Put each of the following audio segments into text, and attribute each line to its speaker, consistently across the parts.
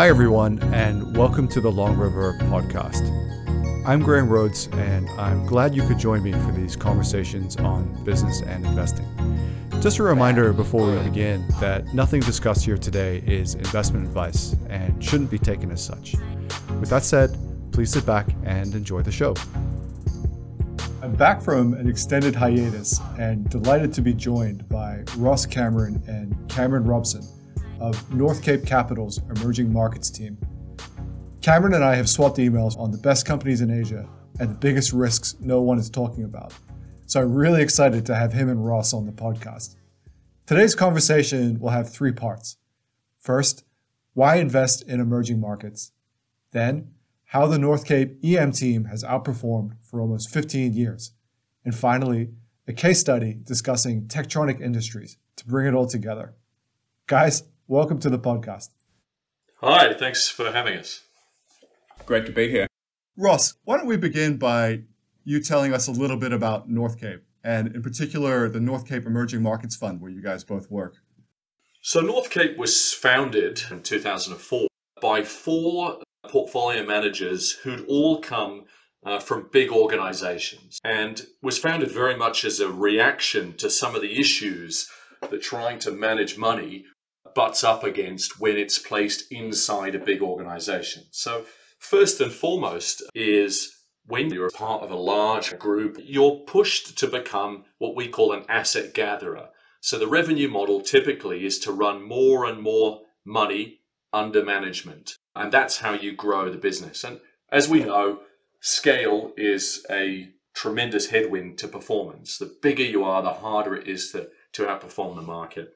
Speaker 1: Hi, everyone, and welcome to the Long River podcast. I'm Graham Rhodes, and I'm glad you could join me for these conversations on business and investing. Just a reminder before we begin that nothing discussed here today is investment advice and shouldn't be taken as such. With that said, please sit back and enjoy the show. I'm back from an extended hiatus and delighted to be joined by Ross Cameron and Cameron Robson of North Cape Capital's emerging markets team. Cameron and I have swapped emails on the best companies in Asia and the biggest risks no one is talking about. So I'm really excited to have him and Ross on the podcast. Today's conversation will have three parts. First, why invest in emerging markets? Then, how the North Cape EM team has outperformed for almost 15 years. And finally, a case study discussing Techtronic Industries to bring it all together. Guys, welcome to the podcast.
Speaker 2: Hi, thanks for having us.
Speaker 3: Great to be here.
Speaker 1: Ross, why don't we begin by you telling us a little bit about North Cape, and in particular, the North Cape Emerging Markets Fund, where you guys both work?
Speaker 2: So, North Cape was founded in 2004 by four portfolio managers who'd all come uh, from big organizations and was founded very much as a reaction to some of the issues that trying to manage money butts up against when it's placed inside a big organization. So, first and foremost is when you're a part of a large group, you're pushed to become what we call an asset gatherer. So, the revenue model typically is to run more and more money under management. And that's how you grow the business. And as we know, scale is a tremendous headwind to performance. The bigger you are, the harder it is to, to outperform the market.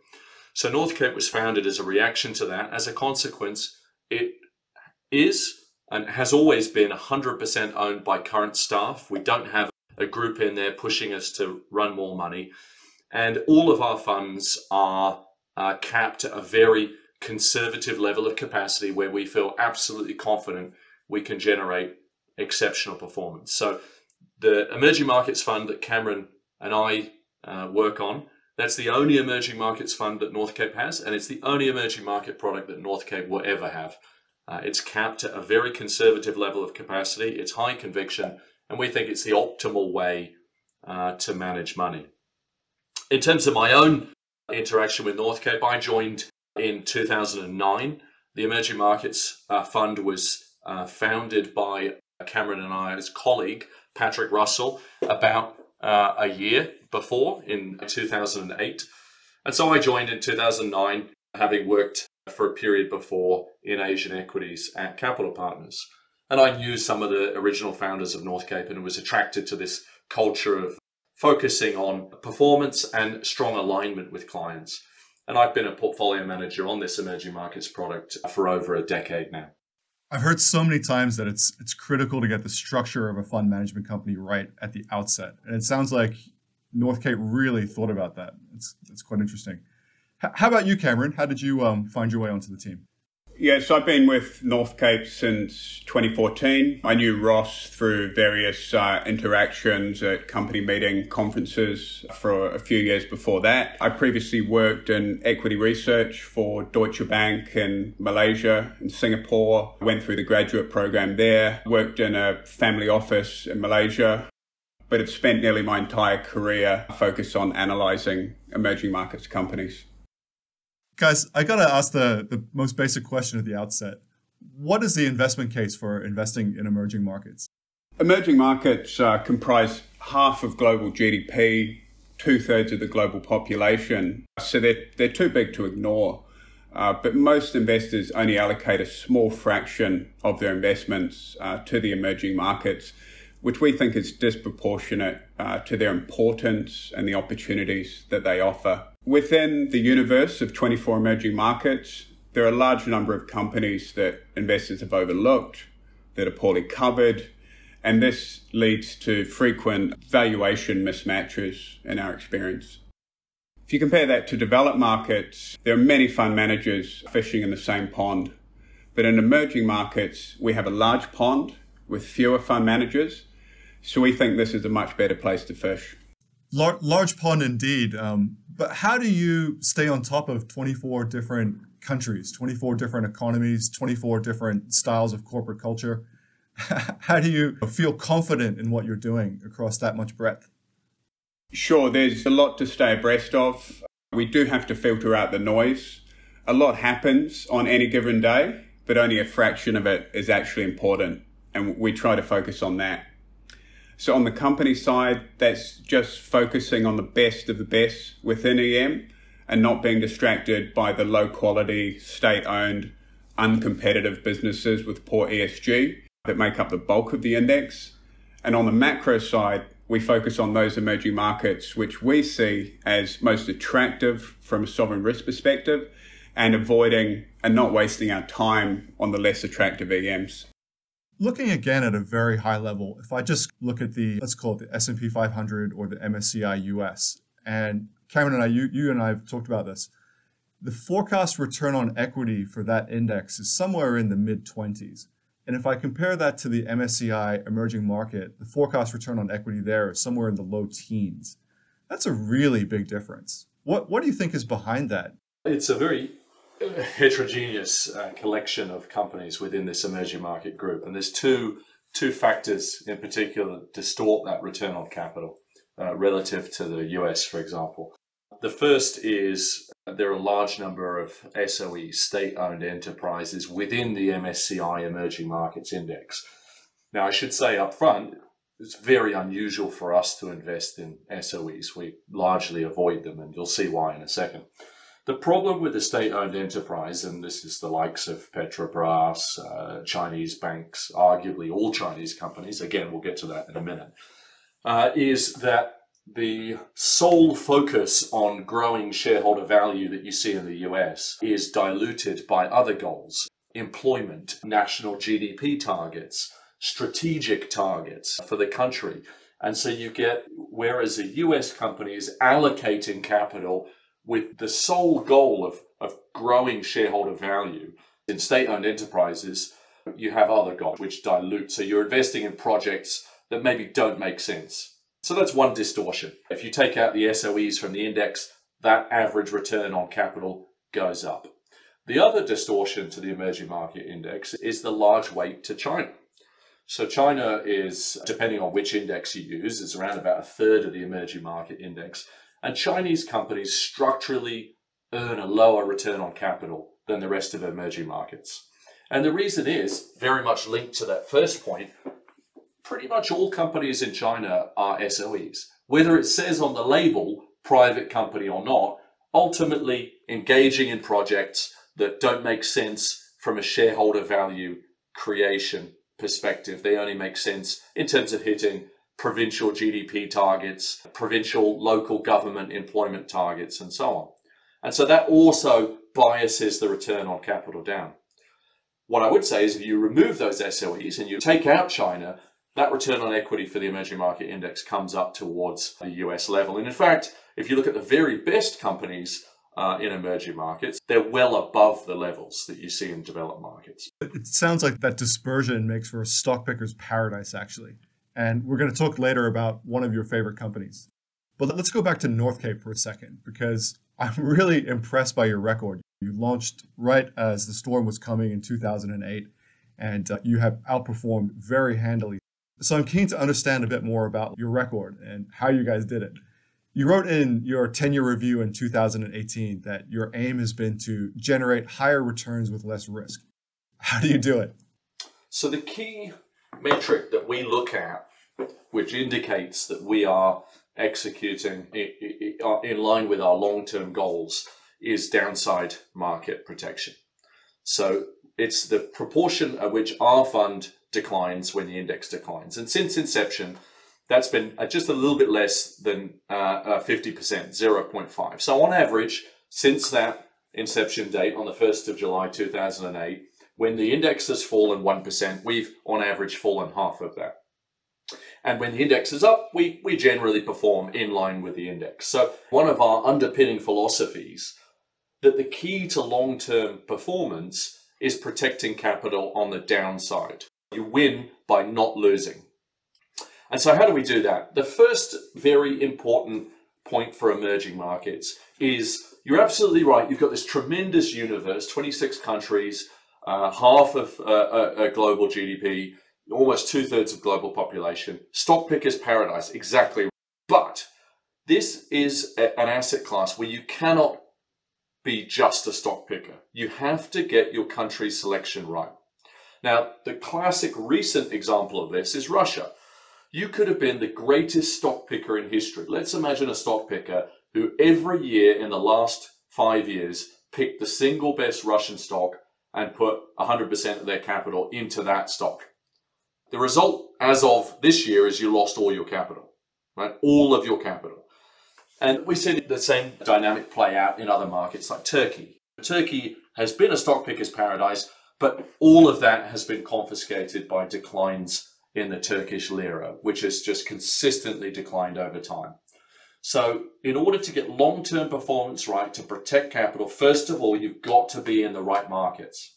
Speaker 2: So North Cape was founded as a reaction to that. As a consequence, it is and has always been 100% owned by current staff. We don't have a group in there pushing us to run more money. And all of our funds are uh, capped at a very conservative level of capacity where we feel absolutely confident we can generate exceptional performance. So, the Emerging Markets Fund that Cameron and I uh, work on, that's the only emerging markets fund that North Cape has, and it's the only emerging market product that North Cape will ever have. Uh, it's capped at a very conservative level of capacity, it's high conviction, and we think it's the optimal way uh, to manage money. In terms of my own interaction with North Cape, I joined in 2009. The Emerging Markets uh, Fund was uh, founded by Cameron and I's colleague, Patrick Russell, about uh, a year before in 2008. And so I joined in 2009, having worked for a period before in Asian equities at Capital Partners. And I knew some of the original founders of North Cape and was attracted to this culture of focusing on performance and strong alignment with clients. And I've been a portfolio manager on this emerging markets product for over a decade now.
Speaker 1: I've heard so many times that it's it's critical to get the structure of a fund management company right at the outset. And it sounds like North Cape really thought about that. It's it's quite interesting. H- how about you, Cameron? How did you um, find your way onto the team?
Speaker 3: Yes, I've been with North Cape since 2014. I knew Ross through various uh, interactions at company meeting conferences for a few years before that. I previously worked in equity research for Deutsche Bank in Malaysia and Singapore. Went through the graduate program there. Worked in a family office in Malaysia. But have spent nearly my entire career focused on analyzing emerging markets companies.
Speaker 1: Guys, I got to ask the, the most basic question at the outset. What is the investment case for investing in emerging markets?
Speaker 3: Emerging markets uh, comprise half of global GDP, two thirds of the global population. So they're, they're too big to ignore. Uh, but most investors only allocate a small fraction of their investments uh, to the emerging markets, which we think is disproportionate uh, to their importance and the opportunities that they offer. Within the universe of 24 emerging markets, there are a large number of companies that investors have overlooked, that are poorly covered, and this leads to frequent valuation mismatches in our experience. If you compare that to developed markets, there are many fund managers fishing in the same pond. But in emerging markets, we have a large pond with fewer fund managers. So we think this is a much better place to fish.
Speaker 1: Lar- large pond indeed. Um, but how do you stay on top of 24 different countries, 24 different economies, 24 different styles of corporate culture? how do you feel confident in what you're doing across that much breadth?
Speaker 3: Sure, there's a lot to stay abreast of. We do have to filter out the noise. A lot happens on any given day, but only a fraction of it is actually important. And we try to focus on that. So on the company side, that's just focusing on the best of the best within EM and not being distracted by the low quality, state owned, uncompetitive businesses with poor ESG that make up the bulk of the index. And on the macro side, we focus on those emerging markets which we see as most attractive from a sovereign risk perspective and avoiding and not wasting our time on the less attractive EMs.
Speaker 1: Looking again at a very high level, if I just look at the let's call it the S&P 500 or the MSCI US, and Cameron and I, you, you and I have talked about this, the forecast return on equity for that index is somewhere in the mid 20s. And if I compare that to the MSCI emerging market, the forecast return on equity there is somewhere in the low teens. That's a really big difference. What, what do you think is behind that?
Speaker 2: It's a very heterogeneous uh, collection of companies within this emerging market group, and there's two two factors in particular that distort that return on capital uh, relative to the US, for example. The first is there are a large number of SOE state-owned enterprises within the MSCI Emerging Markets Index. Now, I should say up front, it's very unusual for us to invest in SOEs. We largely avoid them, and you'll see why in a second. The problem with the state-owned enterprise, and this is the likes of Petrobras, uh, Chinese banks, arguably all Chinese companies, again, we'll get to that in a minute, uh, is that the sole focus on growing shareholder value that you see in the US is diluted by other goals employment, national GDP targets, strategic targets for the country. And so you get, whereas a US company is allocating capital with the sole goal of, of growing shareholder value. In state owned enterprises, you have other goals which dilute. So you're investing in projects that maybe don't make sense. So that's one distortion. If you take out the SOEs from the index, that average return on capital goes up. The other distortion to the emerging market index is the large weight to China. So China is, depending on which index you use, is around about a third of the emerging market index. And Chinese companies structurally earn a lower return on capital than the rest of emerging markets. And the reason is very much linked to that first point. Pretty much all companies in China are SOEs. Whether it says on the label private company or not, ultimately engaging in projects that don't make sense from a shareholder value creation perspective. They only make sense in terms of hitting provincial GDP targets, provincial local government employment targets, and so on. And so that also biases the return on capital down. What I would say is if you remove those SOEs and you take out China, that return on equity for the emerging market index comes up towards the US level. And in fact, if you look at the very best companies uh, in emerging markets, they're well above the levels that you see in developed markets.
Speaker 1: It sounds like that dispersion makes for a stock picker's paradise, actually. And we're going to talk later about one of your favorite companies. But let's go back to Northcape for a second because I'm really impressed by your record. You launched right as the storm was coming in 2008, and uh, you have outperformed very handily. So I'm keen to understand a bit more about your record and how you guys did it. You wrote in your 10 year review in 2018 that your aim has been to generate higher returns with less risk. How do you do it?
Speaker 2: So the key metric that we look at, which indicates that we are executing uh, in line with our long term goals, is downside market protection. So it's the proportion at which our fund declines when the index declines. And since inception, that's been uh, just a little bit less than uh, uh 50%, 0.5. So on average, since that inception date on the 1st of July 2008, when the index has fallen 1%, we've on average fallen half of that. And when the index is up, we, we generally perform in line with the index. So one of our underpinning philosophies that the key to long-term performance is protecting capital on the downside. You win by not losing. And so, how do we do that? The first very important point for emerging markets is you're absolutely right. You've got this tremendous universe, 26 countries, uh, half of uh, global GDP, almost two thirds of global population. Stock pickers paradise, exactly. But this is a, an asset class where you cannot be just a stock picker. You have to get your country selection right. Now, the classic recent example of this is Russia. You could have been the greatest stock picker in history. Let's imagine a stock picker who every year in the last five years picked the single best Russian stock and put 100% of their capital into that stock. The result as of this year is you lost all your capital, right? All of your capital. And we see the same dynamic play out in other markets like Turkey. Turkey has been a stock picker's paradise, but all of that has been confiscated by declines in the Turkish lira, which has just consistently declined over time. So, in order to get long term performance right, to protect capital, first of all, you've got to be in the right markets.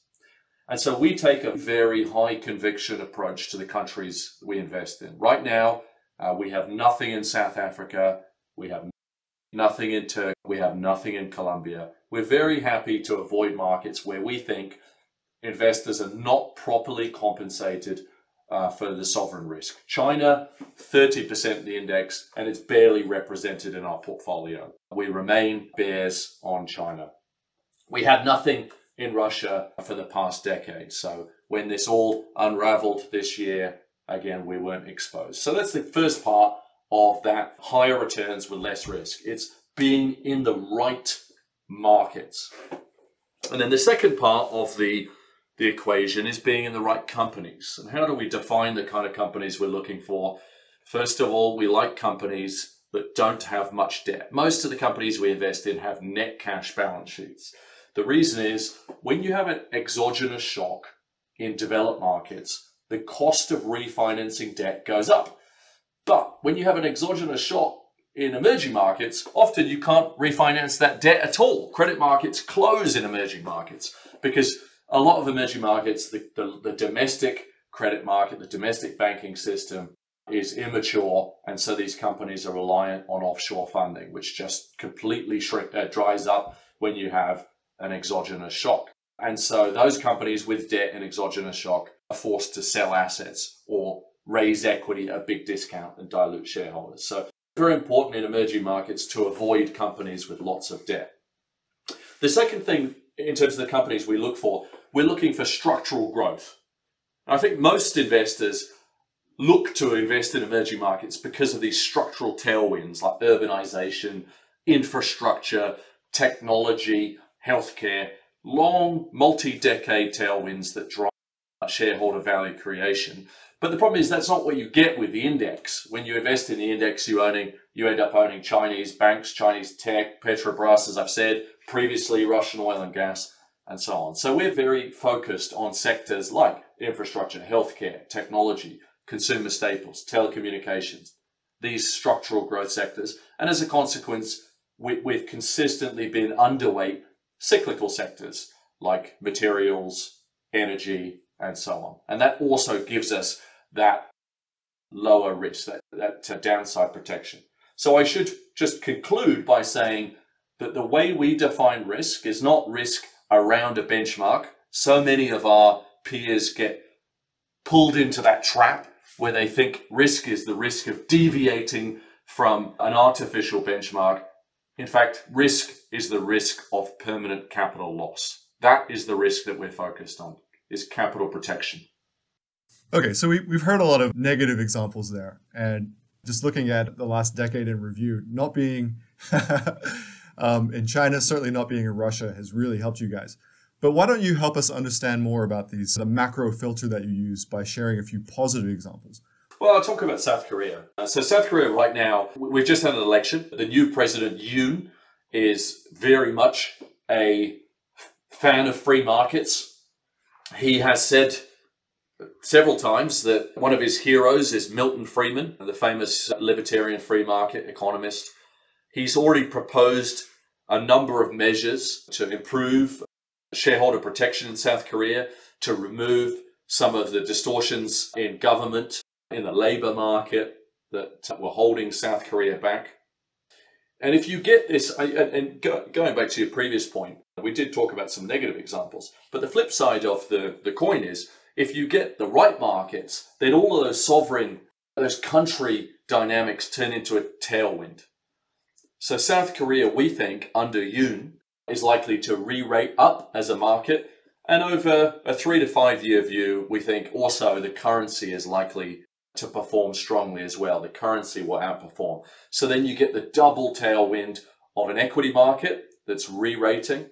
Speaker 2: And so, we take a very high conviction approach to the countries we invest in. Right now, uh, we have nothing in South Africa, we have nothing in Turkey, we have nothing in Colombia. We're very happy to avoid markets where we think investors are not properly compensated uh, for the sovereign risk. China, 30% of the index, and it's barely represented in our portfolio. We remain bears on China. We had nothing in Russia for the past decade. So when this all unraveled this year, again, we weren't exposed. So that's the first part of that higher returns with less risk. It's being in the right markets. And then the second part of the the equation is being in the right companies. And how do we define the kind of companies we're looking for? First of all, we like companies that don't have much debt. Most of the companies we invest in have net cash balance sheets. The reason is when you have an exogenous shock in developed markets, the cost of refinancing debt goes up. But when you have an exogenous shock in emerging markets, often you can't refinance that debt at all. Credit markets close in emerging markets because a lot of emerging markets, the, the, the domestic credit market, the domestic banking system is immature, and so these companies are reliant on offshore funding, which just completely shrink, uh, dries up when you have an exogenous shock. And so those companies with debt and exogenous shock are forced to sell assets or raise equity at a big discount and dilute shareholders. So very important in emerging markets to avoid companies with lots of debt. The second thing in terms of the companies we look for we're looking for structural growth. I think most investors look to invest in emerging markets because of these structural tailwinds like urbanization, infrastructure, technology, healthcare, long multi decade tailwinds that drive shareholder value creation. But the problem is that's not what you get with the index. When you invest in the index, you owning you end up owning Chinese banks, Chinese tech, Petrobras, as I've said previously, Russian oil and gas and so on. So we're very focused on sectors like infrastructure, healthcare, technology, consumer staples, telecommunications, these structural growth sectors. And as a consequence, we, we've consistently been underweight cyclical sectors like materials, energy, and so on. And that also gives us that lower risk, that, that uh, downside protection. So I should just conclude by saying that the way we define risk is not risk around a benchmark. So many of our peers get pulled into that trap where they think risk is the risk of deviating from an artificial benchmark. In fact, risk is the risk of permanent capital loss. That is the risk that we're focused on, is capital protection.
Speaker 1: Okay, so we, we've heard a lot of negative examples there. And just looking at the last decade in review, not being um, in China, certainly not being in Russia, has really helped you guys. But why don't you help us understand more about these the macro filter that you use by sharing a few positive examples?
Speaker 2: Well, I'll talk about South Korea. Uh, so, South Korea right now, we've just had an election. The new president, Yoon, is very much a fan of free markets. He has said several times that one of his heroes is Milton Friedman, the famous libertarian free market economist. He's already proposed a number of measures to improve shareholder protection in South Korea, to remove some of the distortions in government, in the labor market, that were holding South Korea back. And if you get this, and going back to your previous point, we did talk about some negative examples, but the flip side of the, the coin is if you get the right markets, then all of those sovereign, those country dynamics turn into a tailwind. So South Korea, we think, under Yoon, is likely to re-rate up as a market. And over a three to five year view, we think also the currency is likely to perform strongly as well. The currency will outperform. So then you get the double tailwind of an equity market that's re-rating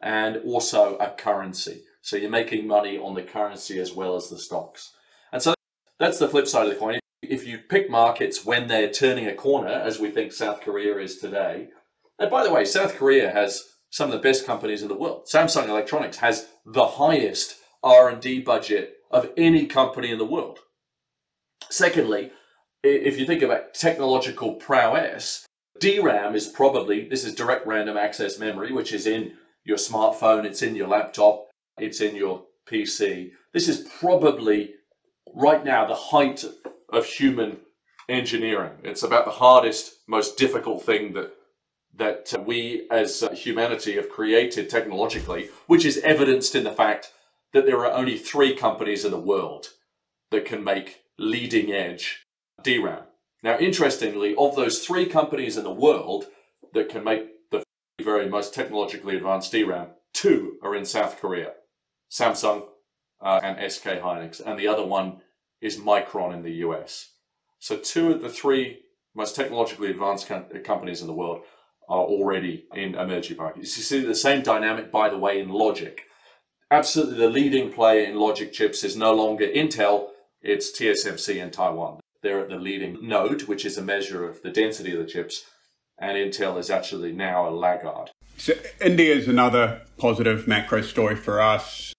Speaker 2: and also a currency. So you're making money on the currency as well as the stocks. And so that's the flip side of the coin. If you pick markets when they're turning a corner, as we think South Korea is today, and by the way, South Korea has some of the best companies in the world. Samsung Electronics has the highest R&D budget of any company in the world. Secondly, if you think about technological prowess, DRAM is probably, this is direct random access memory, which is in your smartphone, it's in your laptop, it's in your PC. This is probably right now the height of human engineering. It's about the hardest, most difficult thing that that we as humanity have created technologically, which is evidenced in the fact that there are only three companies in the world that can make leading edge DRAM. Now, interestingly, of those three companies in the world that can make the very most technologically advanced DRAM, two are in South Korea Samsung uh, and SK Hynix, and the other one is Micron in the US. So, two of the three most technologically advanced com- companies in the world are already in emerging markets. You see the same dynamic, by the way, in logic. Absolutely, the leading player in logic chips is no longer Intel, it's TSMC in Taiwan. They're at the leading node, which is a measure of the density of the chips, and Intel is actually now a laggard.
Speaker 3: So, India is another positive macro story for us.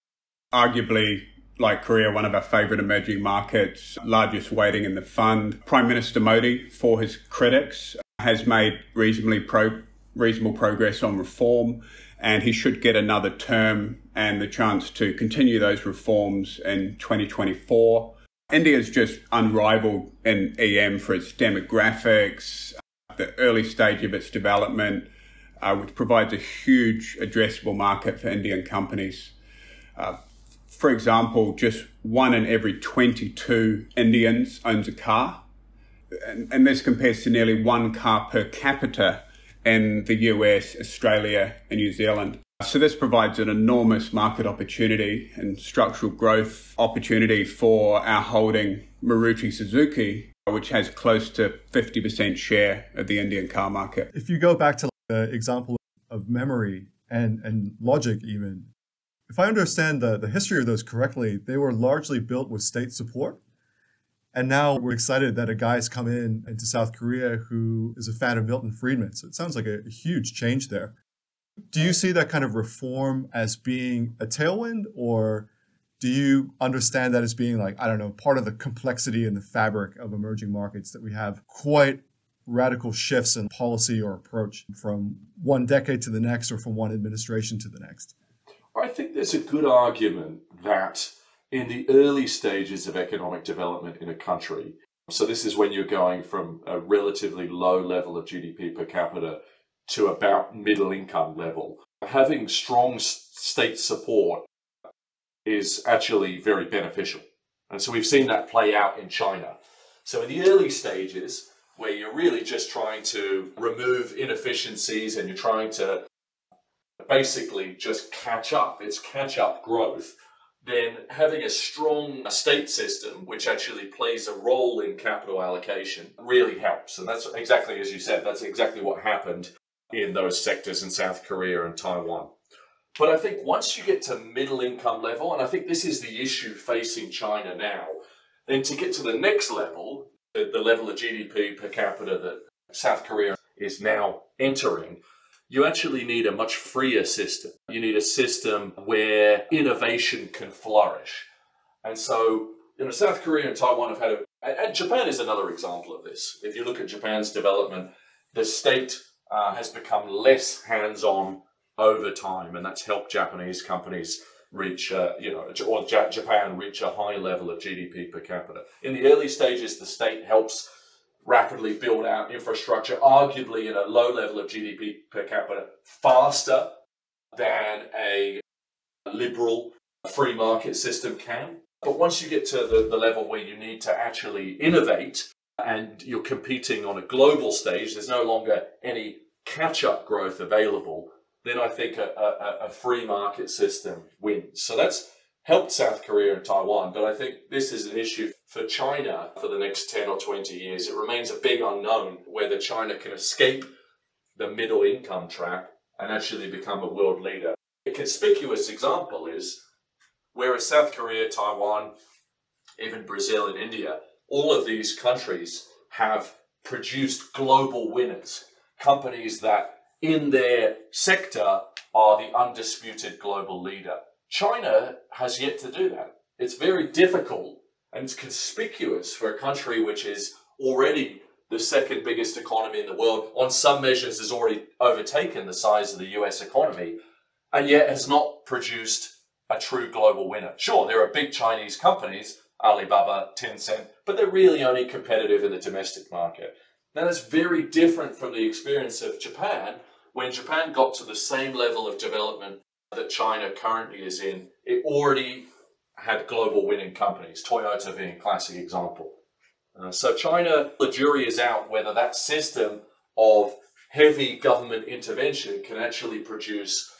Speaker 3: Arguably, like Korea, one of our favorite emerging markets, largest weighting in the fund. Prime Minister Modi, for his critics, has made reasonably pro- reasonable progress on reform, and he should get another term and the chance to continue those reforms in 2024. India is just unrivaled in EM for its demographics, the early stage of its development, uh, which provides a huge addressable market for Indian companies. Uh, for example, just one in every 22 Indians owns a car. And, and this compares to nearly one car per capita in the US, Australia, and New Zealand. So this provides an enormous market opportunity and structural growth opportunity for our holding Maruti Suzuki, which has close to 50% share of the Indian car market.
Speaker 1: If you go back to the example of memory and, and logic even, if I understand the, the history of those correctly, they were largely built with state support. And now we're excited that a guy's come in into South Korea who is a fan of Milton Friedman. So it sounds like a, a huge change there. Do you see that kind of reform as being a tailwind, or do you understand that as being like, I don't know, part of the complexity and the fabric of emerging markets that we have quite radical shifts in policy or approach from one decade to the next or from one administration to the next?
Speaker 2: I think there's a good argument that in the early stages of economic development in a country, so this is when you're going from a relatively low level of GDP per capita to about middle income level. Having strong state support is actually very beneficial. And so we've seen that play out in China. So in the early stages, where you're really just trying to remove inefficiencies and you're trying to basically just catch up, it's catch up growth, then having a strong state system which actually plays a role in capital allocation really helps. And that's exactly as you said, that's exactly what happened in those sectors in South Korea and Taiwan. But I think once you get to middle income level, and I think this is the issue facing China now, then to get to the next level, the, the level of GDP per capita that South Korea is now entering, you actually need a much freer system. You need a system where innovation can flourish. And so, you know, South Korea and Taiwan have had a, and Japan is another example of this. If you look at Japan's development, the state uh, has become less hands-on over time, and that's helped Japanese companies reach, uh, you know, or Japan reach a high level of GDP per capita. In the early stages, the state helps rapidly build out infrastructure, arguably at a low level of GDP per capita, faster than a liberal free market system can. But once you get to the, the level where you need to actually innovate and you're competing on a global stage, there's no longer any catch up growth available, then I think a, a, a free market system wins. So that's helped South Korea and Taiwan, but I think this is an issue for China for the next 10 or 20 years. It remains a big unknown whether China can escape the middle income trap and actually become a world leader. A conspicuous example is whereas South Korea, Taiwan, even Brazil and India, all of these countries have produced global winners, companies that in their sector are the undisputed global leader. China has yet to do that. It's very difficult and it's conspicuous for a country which is already the second biggest economy in the world, on some measures has already overtaken the size of the US economy, and yet has not produced a true global winner. Sure, there are big Chinese companies, Alibaba, Tencent, but they're really only competitive in the domestic market. Now, that's very different from the experience of Japan. When Japan got to the same level of development that China currently is in, it already had global winning companies, Toyota being a classic example. Uh, so China, the jury is out whether that system of heavy government intervention can actually produce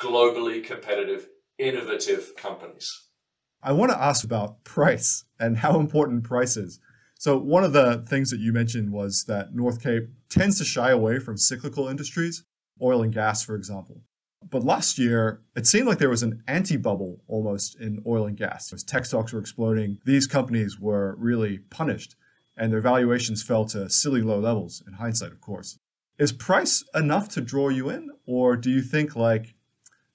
Speaker 2: globally competitive, innovative companies.
Speaker 1: I want to ask about price and how important price is. So one of the things that you mentioned was that North Cape tends to shy away from cyclical industries, oil and gas, for example. But last year, it seemed like there was an anti bubble almost in oil and gas. As tech stocks were exploding, these companies were really punished and their valuations fell to silly low levels, in hindsight, of course. Is price enough to draw you in? Or do you think like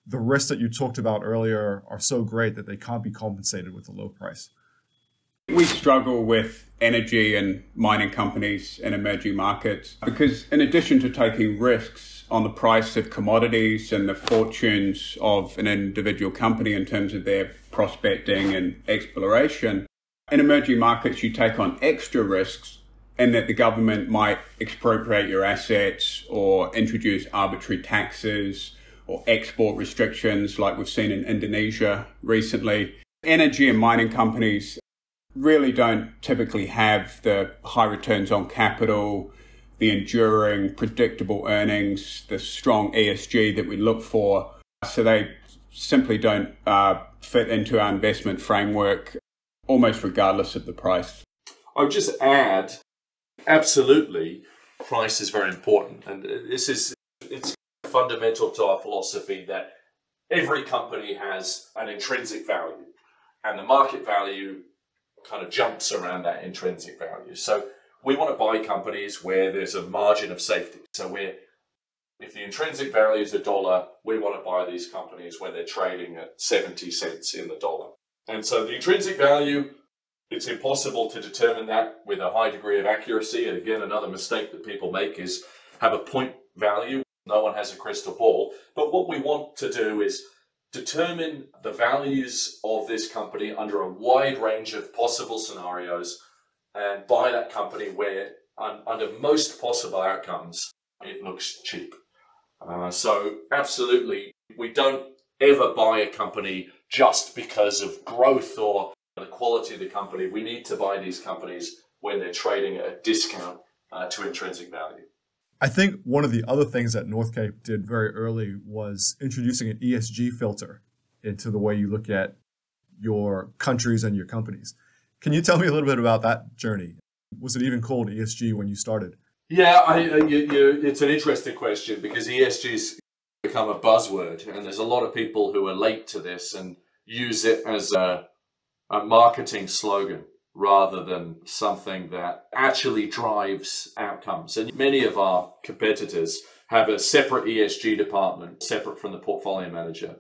Speaker 1: the risks that you talked about earlier are so great that they can't be compensated with a low price?
Speaker 3: We struggle with energy and mining companies in emerging markets because, in addition to taking risks, on the price of commodities and the fortunes of an individual company in terms of their prospecting and exploration. In emerging markets, you take on extra risks and that the government might expropriate your assets or introduce arbitrary taxes or export restrictions like we've seen in Indonesia recently. Energy and mining companies really don't typically have the high returns on capital the enduring, predictable earnings, the strong ESG that we look for. So they simply don't uh, fit into our investment framework, almost regardless of the price.
Speaker 2: I would just add, absolutely, price is very important, and this is it's fundamental to our philosophy that every company has an intrinsic value, and the market value kind of jumps around that intrinsic value. So we want to buy companies where there's a margin of safety. So we're if the intrinsic value is a dollar, we want to buy these companies when they're trading at 70 cents in the dollar. And so the intrinsic value, it's impossible to determine that with a high degree of accuracy. And again, another mistake that people make is have a point value. No one has a crystal ball. But what we want to do is determine the values of this company under a wide range of possible scenarios and buy that company where, un, under most possible outcomes, it looks cheap. Uh, so, absolutely, we don't ever buy a company just because of growth or the quality of the company. We need to buy these companies when they're trading at a discount uh, to intrinsic value.
Speaker 1: I think one of the other things that North Cape did very early was introducing an ESG filter into the way you look at your countries and your companies. Can you tell me a little bit about that journey? Was it even called ESG when you started?
Speaker 2: Yeah, I, uh, you, you, it's an interesting question because ESG's become a buzzword, and there's a lot of people who are late to this and use it as a, a marketing slogan rather than something that actually drives outcomes. And many of our competitors have a separate ESG department, separate from the portfolio manager.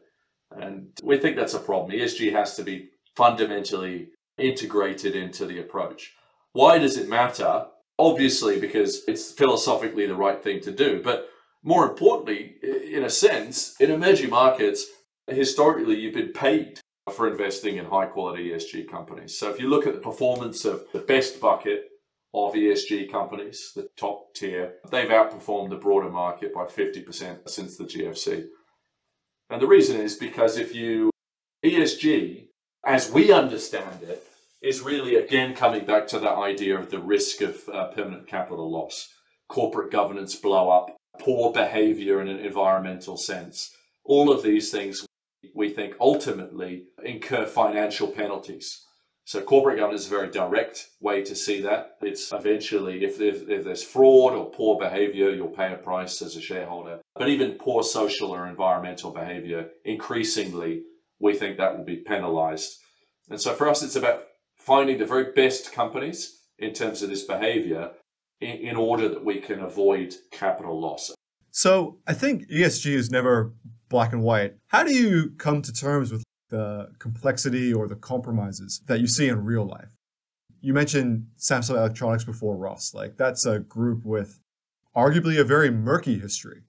Speaker 2: And we think that's a problem. ESG has to be fundamentally integrated into the approach. Why does it matter? Obviously, because it's philosophically the right thing to do. But more importantly, in a sense, in emerging markets, historically, you've been paid for investing in high quality ESG companies. So if you look at the performance of the best bucket of ESG companies, the top tier, they've outperformed the broader market by 50% since the GFC. And the reason is because if you, ESG, as we understand it, is really again coming back to that idea of the risk of uh, permanent capital loss, corporate governance blow up, poor behavior in an environmental sense. All of these things we think ultimately incur financial penalties. So corporate governance is a very direct way to see that. It's eventually, if, if, if, there's fraud or poor behavior, you'll pay a price as a shareholder. But even poor social or environmental behavior, increasingly, we think that will be penalized. And so for us, it's about finding the very best companies in terms of this behavior in, in order that we can avoid capital loss.
Speaker 1: So I think ESG is never black and white. How do you come to terms with the complexity or the compromises that you see in real life? You mentioned Samsung Electronics before, Ross. Like that's a group with arguably a very murky history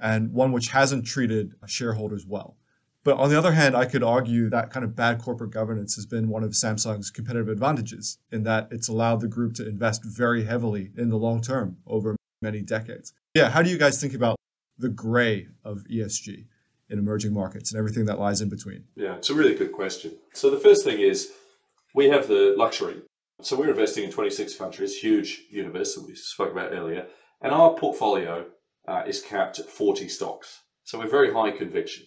Speaker 1: and one which hasn't treated shareholders well. But on the other hand, I could argue that kind of bad corporate governance has been one of Samsung's competitive advantages in that it's allowed the group to invest very heavily in the long term over many decades. Yeah, how do you guys think about the gray of ESG in emerging markets and everything that lies in between?
Speaker 2: Yeah, it's a really good question. So the first thing is we have the luxury. So we're investing in 26 countries, huge universe that we spoke about earlier, and our portfolio uh, is capped at 40 stocks. So we're very high conviction.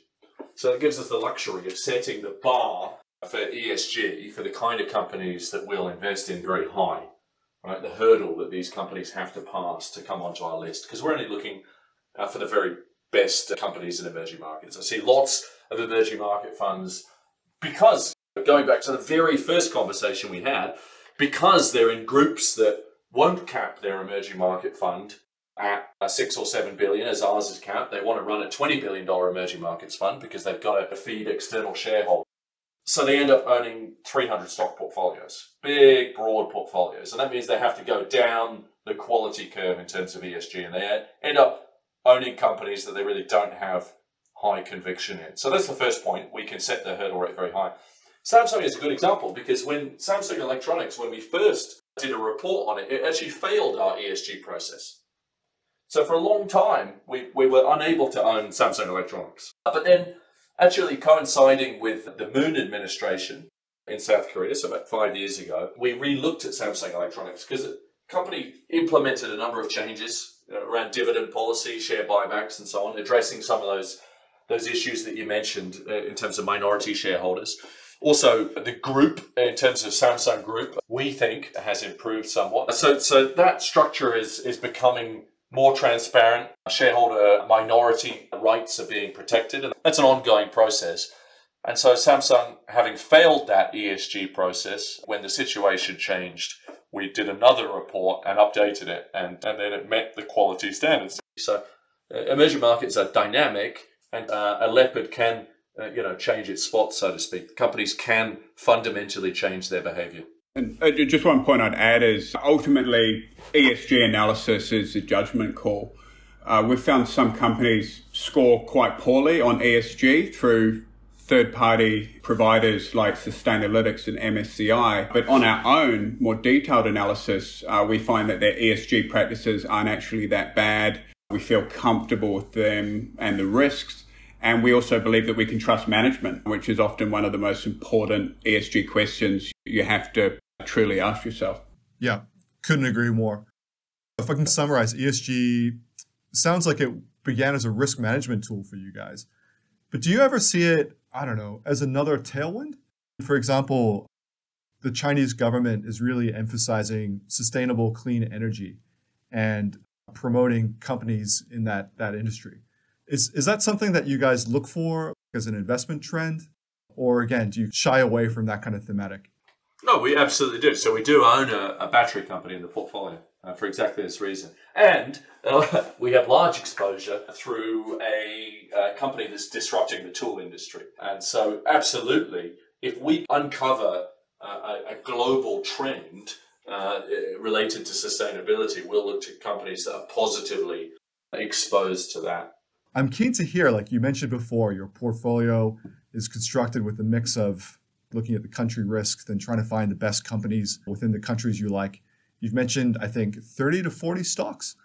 Speaker 2: So it gives us the luxury of setting the bar for ESG for the kind of companies that we'll invest in very high. Right, the hurdle that these companies have to pass to come onto our list, because we're only looking uh, for the very best companies in emerging markets. I see lots of emerging market funds because going back to the very first conversation we had, because they're in groups that won't cap their emerging market fund at a six or seven billion, as ours is capped. They want to run a $20 billion emerging markets fund because they've got to feed external shareholders. So they end up owning 300 stock portfolios, big, broad portfolios. And that means they have to go down the quality curve in terms of ESG and they end up owning companies that they really don't have high conviction in. So that's the first point. We can set the hurdle rate very high. Samsung is a good example because when Samsung Electronics, when we first did a report on it, it actually failed our ESG process. So for a long time, we, we were unable to own Samsung Electronics. But then, actually coinciding with the Moon administration in South Korea, so about five years ago, we re-looked at Samsung Electronics because the company implemented a number of changes you know, around dividend policy, share buybacks, and so on, addressing some of those those issues that you mentioned uh, in terms of minority shareholders. Also, the group, in terms of Samsung Group, we think has improved somewhat. So, so that structure is is becoming more transparent, shareholder minority rights are being protected, and that's an ongoing process. And so, Samsung, having failed that ESG process, when the situation changed, we did another report and updated it, and, and then it met the quality standards. So, uh, emerging markets are dynamic, and uh, a leopard can, uh, you know, change its spot, so to speak. Companies can fundamentally change their behavior.
Speaker 3: And uh, just one point I'd add is ultimately ESG analysis is a judgment call. Uh, we've found some companies score quite poorly on ESG through third party providers like Sustainalytics and MSCI. But on our own, more detailed analysis, uh, we find that their ESG practices aren't actually that bad. We feel comfortable with them and the risks. And we also believe that we can trust management, which is often one of the most important ESG questions you have to truly ask yourself.
Speaker 1: Yeah, couldn't agree more. If I can summarize, ESG sounds like it began as a risk management tool for you guys. But do you ever see it, I don't know, as another tailwind? For example, the Chinese government is really emphasizing sustainable clean energy and promoting companies in that, that industry. Is, is that something that you guys look for as an investment trend? Or again, do you shy away from that kind of thematic?
Speaker 2: No, we absolutely do. So we do own a, a battery company in the portfolio uh, for exactly this reason, and uh, we have large exposure through a, a company that's disrupting the tool industry. And so, absolutely, if we uncover uh, a, a, global trend uh, related to sustainability, we'll look to companies that are positively exposed to that.
Speaker 1: I'm keen to hear, like you mentioned before, your portfolio is constructed with a mix of looking at the country risk, then trying to find the best companies within the countries you like You've mentioned, I think, 30 to 40 stocks.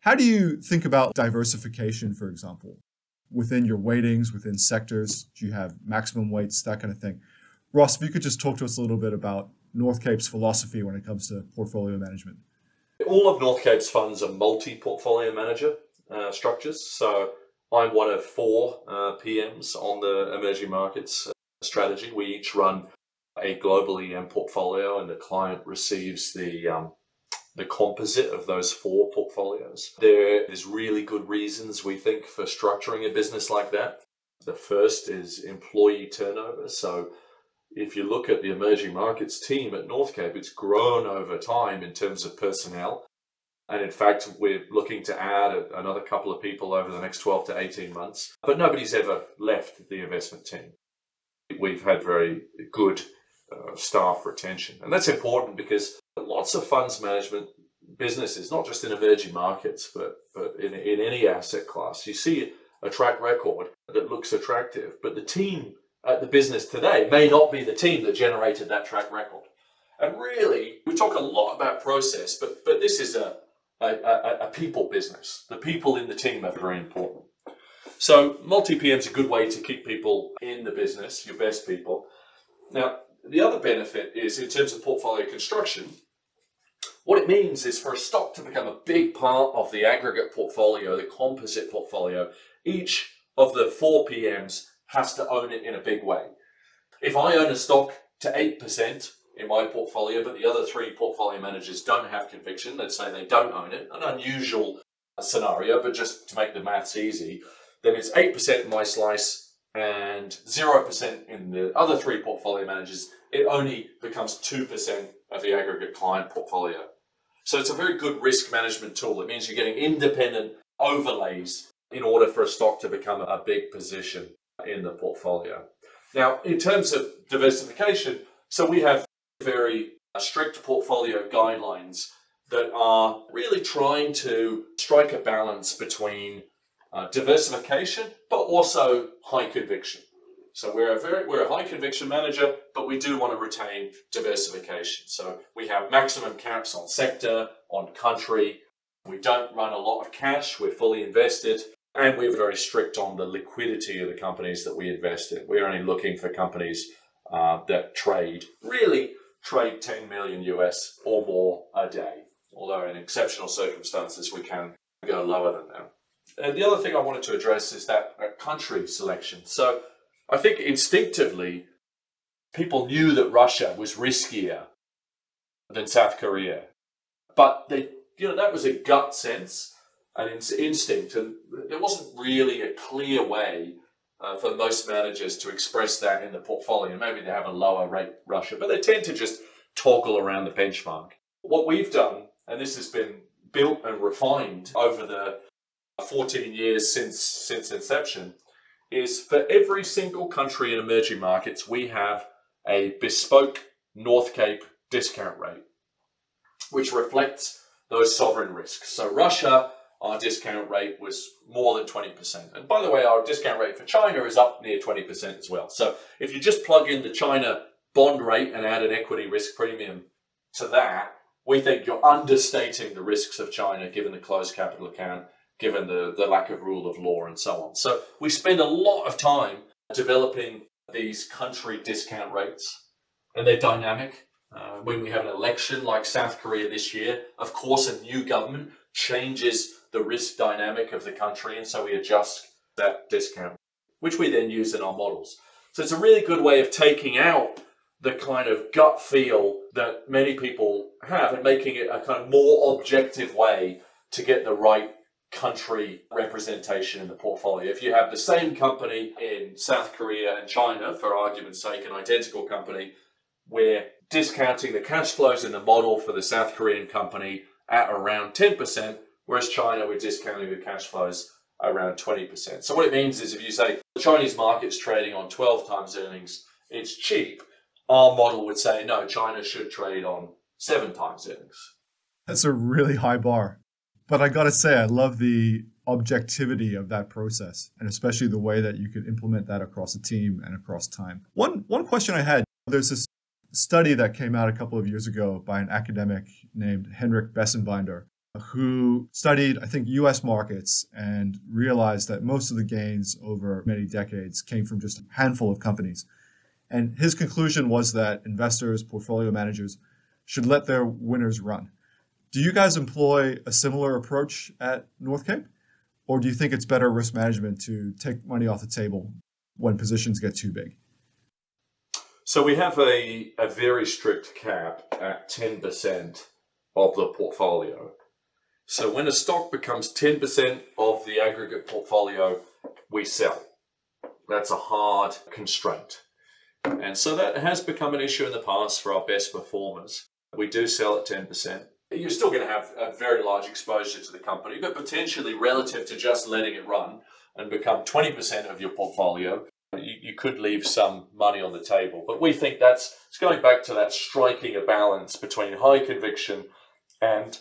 Speaker 1: How do you think about diversification, for example, within your weightings, within sectors? Do you have maximum weights, that kind of thing? Ross, if you could just talk to us a little bit about Northcape's philosophy when it comes to portfolio management.
Speaker 2: All of Northcape's funds are multi portfolio manager uh, structures. So I'm one of four uh, PMs on the emerging markets uh, strategy. We each run a global EM portfolio, and the client receives the um, the composite of those four portfolios. There is really good reasons we think for structuring a business like that. The first is employee turnover. So if you look at the emerging markets team at Northcape, it's grown over time in terms of personnel. And in fact, we're looking to add another couple of people over the next 12 to 18 months. But nobody's ever left the investment team. We've had very good uh, staff retention. And that's important because lots of funds management businesses, not just in emerging markets, but, but in, in any asset class, you see a track record that looks attractive, but the team at the business today may not be the team that generated that track record. And really, we talk a lot about process, but, but this is a, a, a, a people business. The people in the team are very important. So multi PM is a good way to keep people in the business, your best people. Now, the other benefit is in terms of portfolio construction, what it means is for a stock to become a big part of the aggregate portfolio, the composite portfolio, each of the four PMs has to own it in a big way. If I own a stock to 8% in my portfolio, but the other three portfolio managers don't have conviction, let's say they don't own it, an unusual scenario, but just to make the maths easy, then it's 8% in my slice and 0% in the other three portfolio managers. It only becomes 2% of the aggregate client portfolio. So it's a very good risk management tool. It means you're getting independent overlays in order for a stock to become a big position in the portfolio. Now, in terms of diversification, so we have very strict portfolio guidelines that are really trying to strike a balance between uh, diversification but also high conviction. So we're a very we're a high conviction manager, but we do want to retain diversification. So we have maximum caps on sector, on country. We don't run a lot of cash. We're fully invested, and we're very strict on the liquidity of the companies that we invest in. We're only looking for companies uh, that trade really trade 10 million US or more a day. Although in exceptional circumstances we can go lower than that. And the other thing I wanted to address is that country selection. So I think instinctively, people knew that Russia was riskier than South Korea, but they, you know, that was a gut sense, and an instinct, and there wasn't really a clear way uh, for most managers to express that in the portfolio. Maybe they have a lower rate Russia, but they tend to just toggle around the benchmark. What we've done, and this has been built and refined over the 14 years since since inception, is for every single country in emerging markets, we have a bespoke Northcape discount rate, which reflects those sovereign risks. So Russia, our discount rate was more than 20%. And by the way, our discount rate for China is up near 20% as well. So if you just plug in the China bond rate and add an equity risk premium to that, we think you're understating the risks of China given the closed capital account given the, the lack of rule of law and so on. So we spend a lot of time developing these country discount rates, and they're dynamic. Uh, when we have an election like South Korea this year, of course, a new government changes the risk dynamic of the country, and so we adjust that discount, which we then use in our models. So it's a really good way of taking out the kind of gut feel that many people have and making it a kind of more objective way to get the right country representation in the portfolio. If you have the same company in South Korea and China, for argument's sake, an identical company, we're discounting the cash flows in the model for the South Korean company at around 10%, whereas China, we're discounting the cash flows around 20%. So what it means is if you say the Chinese market's trading on 12 times earnings, it's cheap, our model would say no, China should trade on seven times earnings.
Speaker 1: That's a really high bar. But I got to say, I love the objectivity of that process, and especially the way that you could implement that across a team and across time. One one question I had: there's this study that came out a couple of years ago by an academic named Hendrik Bessembinder, who studied, I think, US markets and realized that most of the gains over many decades came from just a handful of companies. And his conclusion was that investors, portfolio managers, should let their winners run. Do you guys employ a similar approach at Northcape? Or do you think it's better risk management to take money off the table when positions get too big?
Speaker 2: So we have a, a very strict cap at 10% of the portfolio. So when a stock becomes 10% of the aggregate portfolio, we sell. That's a hard constraint. And so that has become an issue in the past for our best performers. We do sell at 10%. You're still going to have a very large exposure to the company, but potentially relative to just letting it run and become 20% of your portfolio, you, you could leave some money on the table. But we think that's it's going back to that striking a balance between high conviction and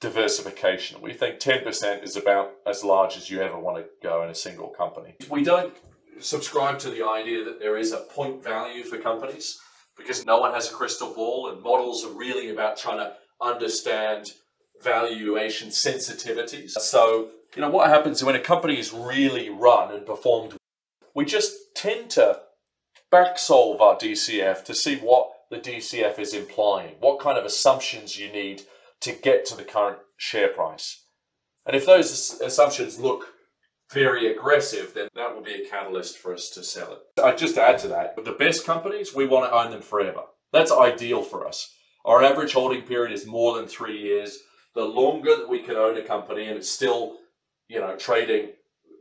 Speaker 2: diversification. We think 10% is about as large as you ever want to go in a single company. We don't subscribe to the idea that there is a point value for companies because no one has a crystal ball and models are really about trying to understand valuation sensitivities. So, you know, what happens when a company is really run and performed, we just tend to back solve our DCF to see what the DCF is implying, what kind of assumptions you need to get to the current share price. And if those assumptions look very aggressive, then that will be a catalyst for us to sell it. I just add to that, the best companies, we want to own them forever. That's ideal for us. Our average holding period is more than three years. The longer that we can own a company and it's still, you know, trading,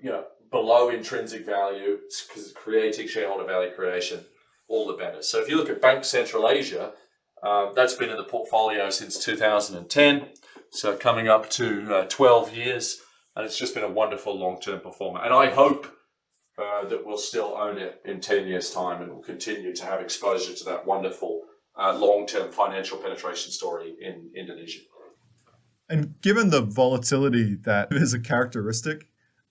Speaker 2: you know, below intrinsic value, because it's creating shareholder value creation, all the better. So if you look at Bank Central Asia, uh, that's been in the portfolio since 2010, so coming up to uh, 12 years and it's just been a wonderful long-term performer. And I hope uh, that we'll still own it in 10 years' time and we'll continue to have exposure to that wonderful uh, long-term financial penetration story in Indonesia.
Speaker 1: And given the volatility that is a characteristic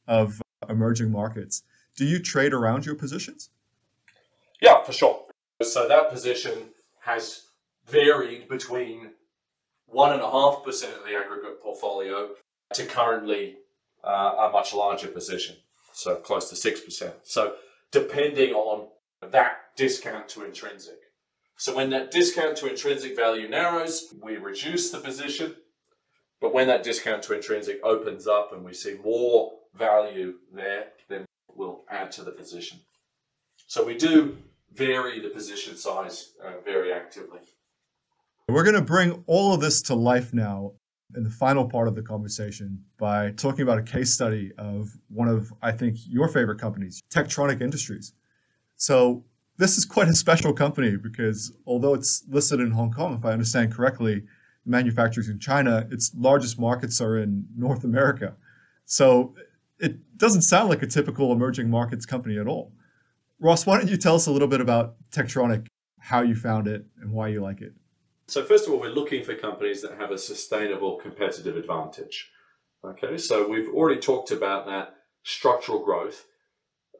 Speaker 1: of emerging markets, do you trade around your positions?
Speaker 2: Yeah, for sure. So that position has varied between one and a half percent of the aggregate portfolio to currently uh, a much larger position, so close to 6%. So depending on that discount to intrinsic. So when that discount to intrinsic value narrows, we reduce the position. But when that discount to intrinsic opens up and we see more value there, then we'll add to the position. So we do vary the position size uh, very actively.
Speaker 1: We're going to bring all of this to life now in the final part of the conversation by talking about a case study of one of, I think, your favorite companies, Techtronic Industries. So, this is quite a special company because although it's listed in Hong Kong, if I understand correctly, manufacturers in China, its largest markets are in North America. So, it doesn't sound like a typical emerging markets company at all. Ross, why don't you tell us a little bit about Techtronic, how you found it, and why you like it?
Speaker 2: So first of all, we're looking for companies that have a sustainable competitive advantage. Okay, so we've already talked about that structural growth.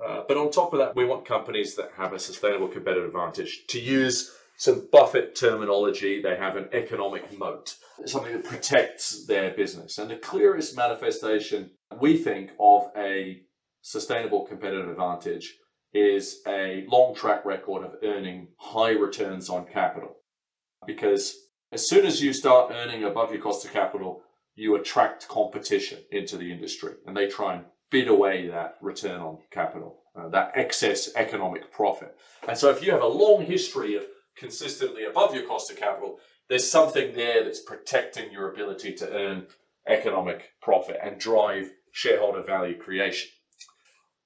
Speaker 2: Uh, but on top of that, we want companies that have a sustainable competitive advantage. To use some Buffett terminology, they have an economic moat, something that protects their business. And the clearest manifestation, we think, of a sustainable competitive advantage is a long track record of earning high returns on capital because as soon as you start earning above your cost of capital, you attract competition into the industry and they try and bid away that return on capital, uh, that excess economic profit. And so if you have a long history of consistently above your cost of capital, there's something there that's protecting your ability to earn economic profit and drive shareholder value creation.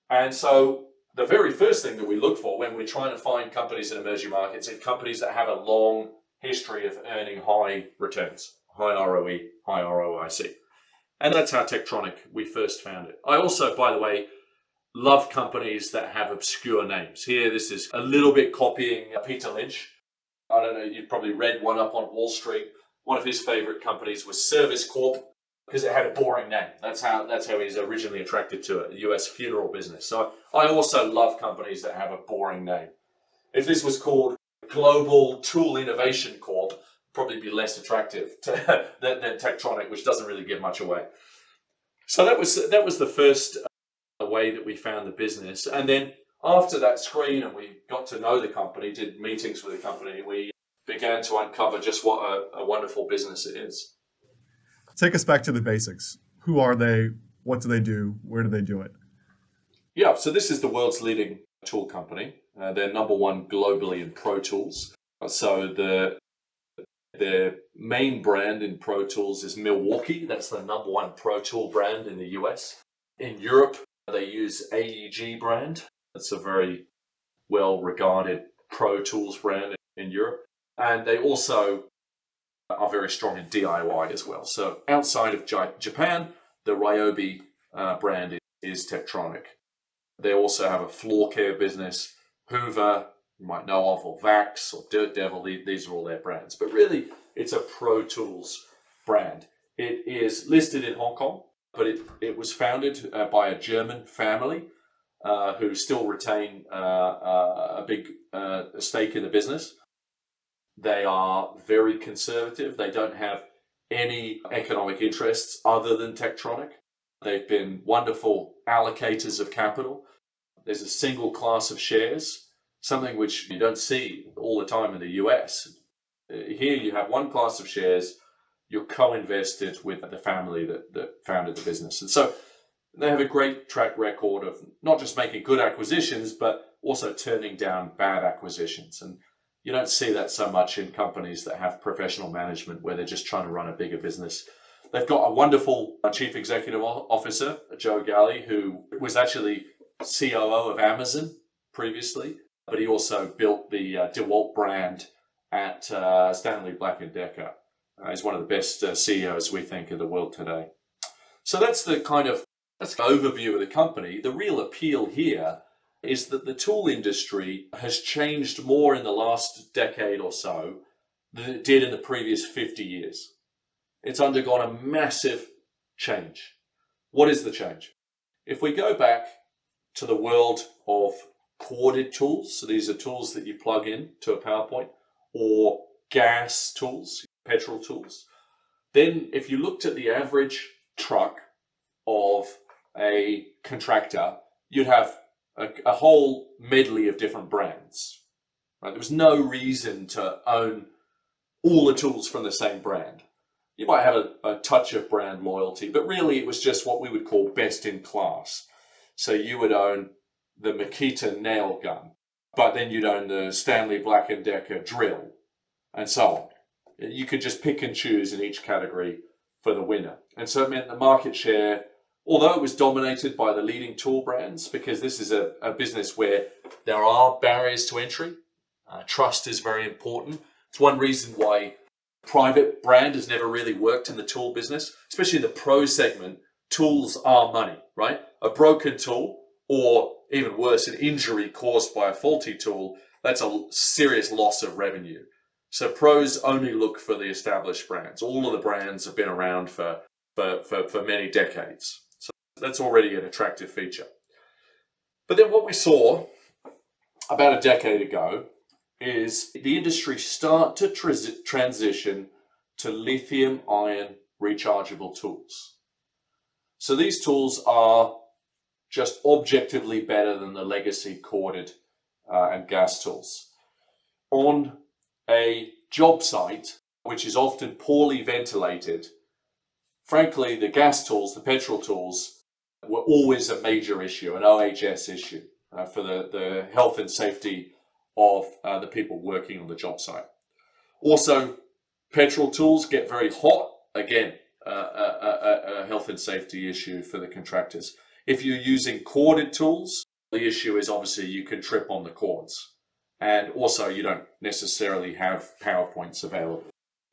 Speaker 2: And so the very first thing that we look for when we're trying to find companies in emerging markets is companies that have a long history of earning high returns, high ROE, high ROIC. And that's how Techtronic we first found it. I also, by the way, love companies that have obscure names. Here, this is a little bit copying Peter Lynch. I don't know, you've probably read one up on Wall Street. One of his favorite companies was Service Corp because it had a boring name. That's how that's how he's originally attracted to it, US funeral business. So I also love companies that have a boring name. If this was called global tool innovation corp probably be less attractive to, than, than Techtronic, which doesn't really give much away. So that was that was the first uh, way that we found the business, and then after that screen and we got to know the company, did meetings with the company, we began to uncover just what a, a wonderful business it is.
Speaker 1: Take us back to the basics. Who are they? What do they do? Where do they do it?
Speaker 2: Yeah, so this is the world's leading tool company. Uh, they're number one globally in Pro Tools. So the their main brand in Pro Tools is Milwaukee. That's the number one Pro Tool brand in the US. In Europe, they use AEG brand. That's a very well regarded Pro Tools brand in Europe. And they also are very strong in DIY as well. So outside of Japan, the Ryobi uh, brand is, is Techtronic. They also have a floor care business, Hoover, you might know of, or Vax, or Dirt Devil. These are all their brands. But really, it's a Pro Tools brand. It is listed in Hong Kong, but it, it was founded uh, by a German family uh, who still retain uh, uh a big uh, stake in the business. They are very conservative. They don't have any economic interests other than Techtronic. They've been wonderful allocators of capital. There's a single class of shares, something which you don't see all the time in the US. Here you have one class of shares, you're co invested with the family that, that founded the business. And so they have a great track record of not just making good acquisitions, but also turning down bad acquisitions. And you don't see that so much in companies that have professional management where they're just trying to run a bigger business. They've got a wonderful chief executive officer, Joe Galli, who was actually COO of Amazon previously, but he also built the uh, DeWalt brand at uh, Stanley Black & Decker. Uh, he's one of the best uh, CEOs we think in the world today. So that's the kind of that's the overview of the company. The real appeal here is that the tool industry has changed more in the last decade or so than it did in the previous 50 years. It's undergone a massive change. What is the change? If we go back to the world of corded tools, so these are tools that you plug in to a PowerPoint, or gas tools, petrol tools, then if you looked at the average truck of a contractor, you'd have a, a whole medley of different brands. Right? There was no reason to own all the tools from the same brand. You might have a, a touch of brand loyalty, but really it was just what we would call best in class. So you would own the Makita nail gun, but then you'd own the Stanley Black & Decker drill, and so on. You could just pick and choose in each category for the winner. And so it meant the market share although it was dominated by the leading tool brands, because this is a, a business where there are barriers to entry, uh, trust is very important. It's one reason why private brand has never really worked in the tool business, especially the pro segment. Tools are money, right? A broken tool, or even worse, an injury caused by a faulty tool, that's a serious loss of revenue. So pros only look for the established brands. All of the brands have been around for, for, for, for many decades. So that's already an attractive feature. But then what we saw about a decade ago is the industry start to tr- transition to lithium ion rechargeable tools. So these tools are just objectively better than the legacy corded uh, and gas tools. On a job site, which is often poorly ventilated, frankly, the gas tools, the petrol tools, were always a major issue, an OHS issue uh, for the, the health and safety of uh, the people working on the job site. Also, petrol tools get very hot. Again, uh, a, a, a health and safety issue for the contractors. If you're using corded tools, the issue is obviously you can trip on the cords. And also, you don't necessarily have power points available.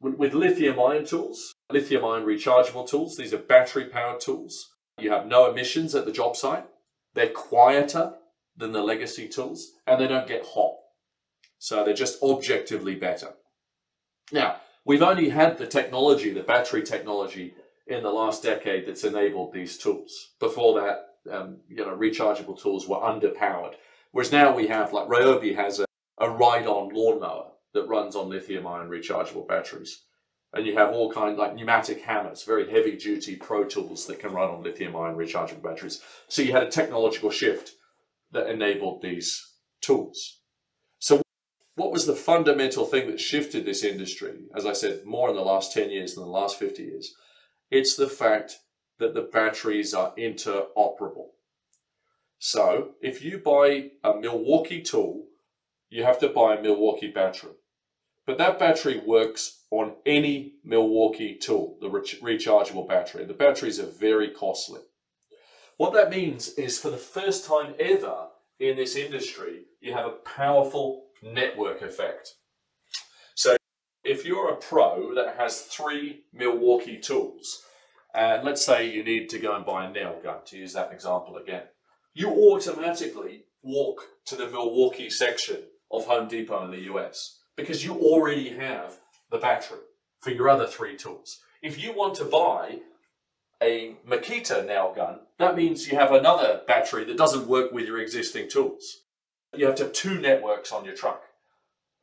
Speaker 2: With, with lithium ion tools, lithium ion rechargeable tools, these are battery powered tools. You have no emissions at the job site. They're quieter than the legacy tools and they don't get hot. So they're just objectively better. Now, we've only had the technology, the battery technology, in the last decade that's enabled these tools. Before that, um, you know, rechargeable tools were underpowered. Whereas now we have, like Ryobi has a, a ride-on lawnmower that runs on lithium-ion rechargeable batteries. And you have all kinds like pneumatic hammers, very heavy-duty pro tools that can run on lithium-ion rechargeable batteries. So you had a technological shift that enabled these tools. So what was the fundamental thing that shifted this industry? As I said, more in the last 10 years than the last 50 years. It's the fact that the batteries are interoperable. So if you buy a Milwaukee tool, you have to buy a Milwaukee battery. But that battery works on any Milwaukee tool, the rechargeable battery. The batteries are very costly. What that means is for the first time ever in this industry, you have a powerful network effect. If you're a pro that has three Milwaukee tools, and let's say you need to go and buy a nail gun, to use that example again, you automatically walk to the Milwaukee section of Home Depot in the US because you already have the battery for your other three tools. If you want to buy a Makita nail gun, that means you have another battery that doesn't work with your existing tools. You have to have two networks on your truck,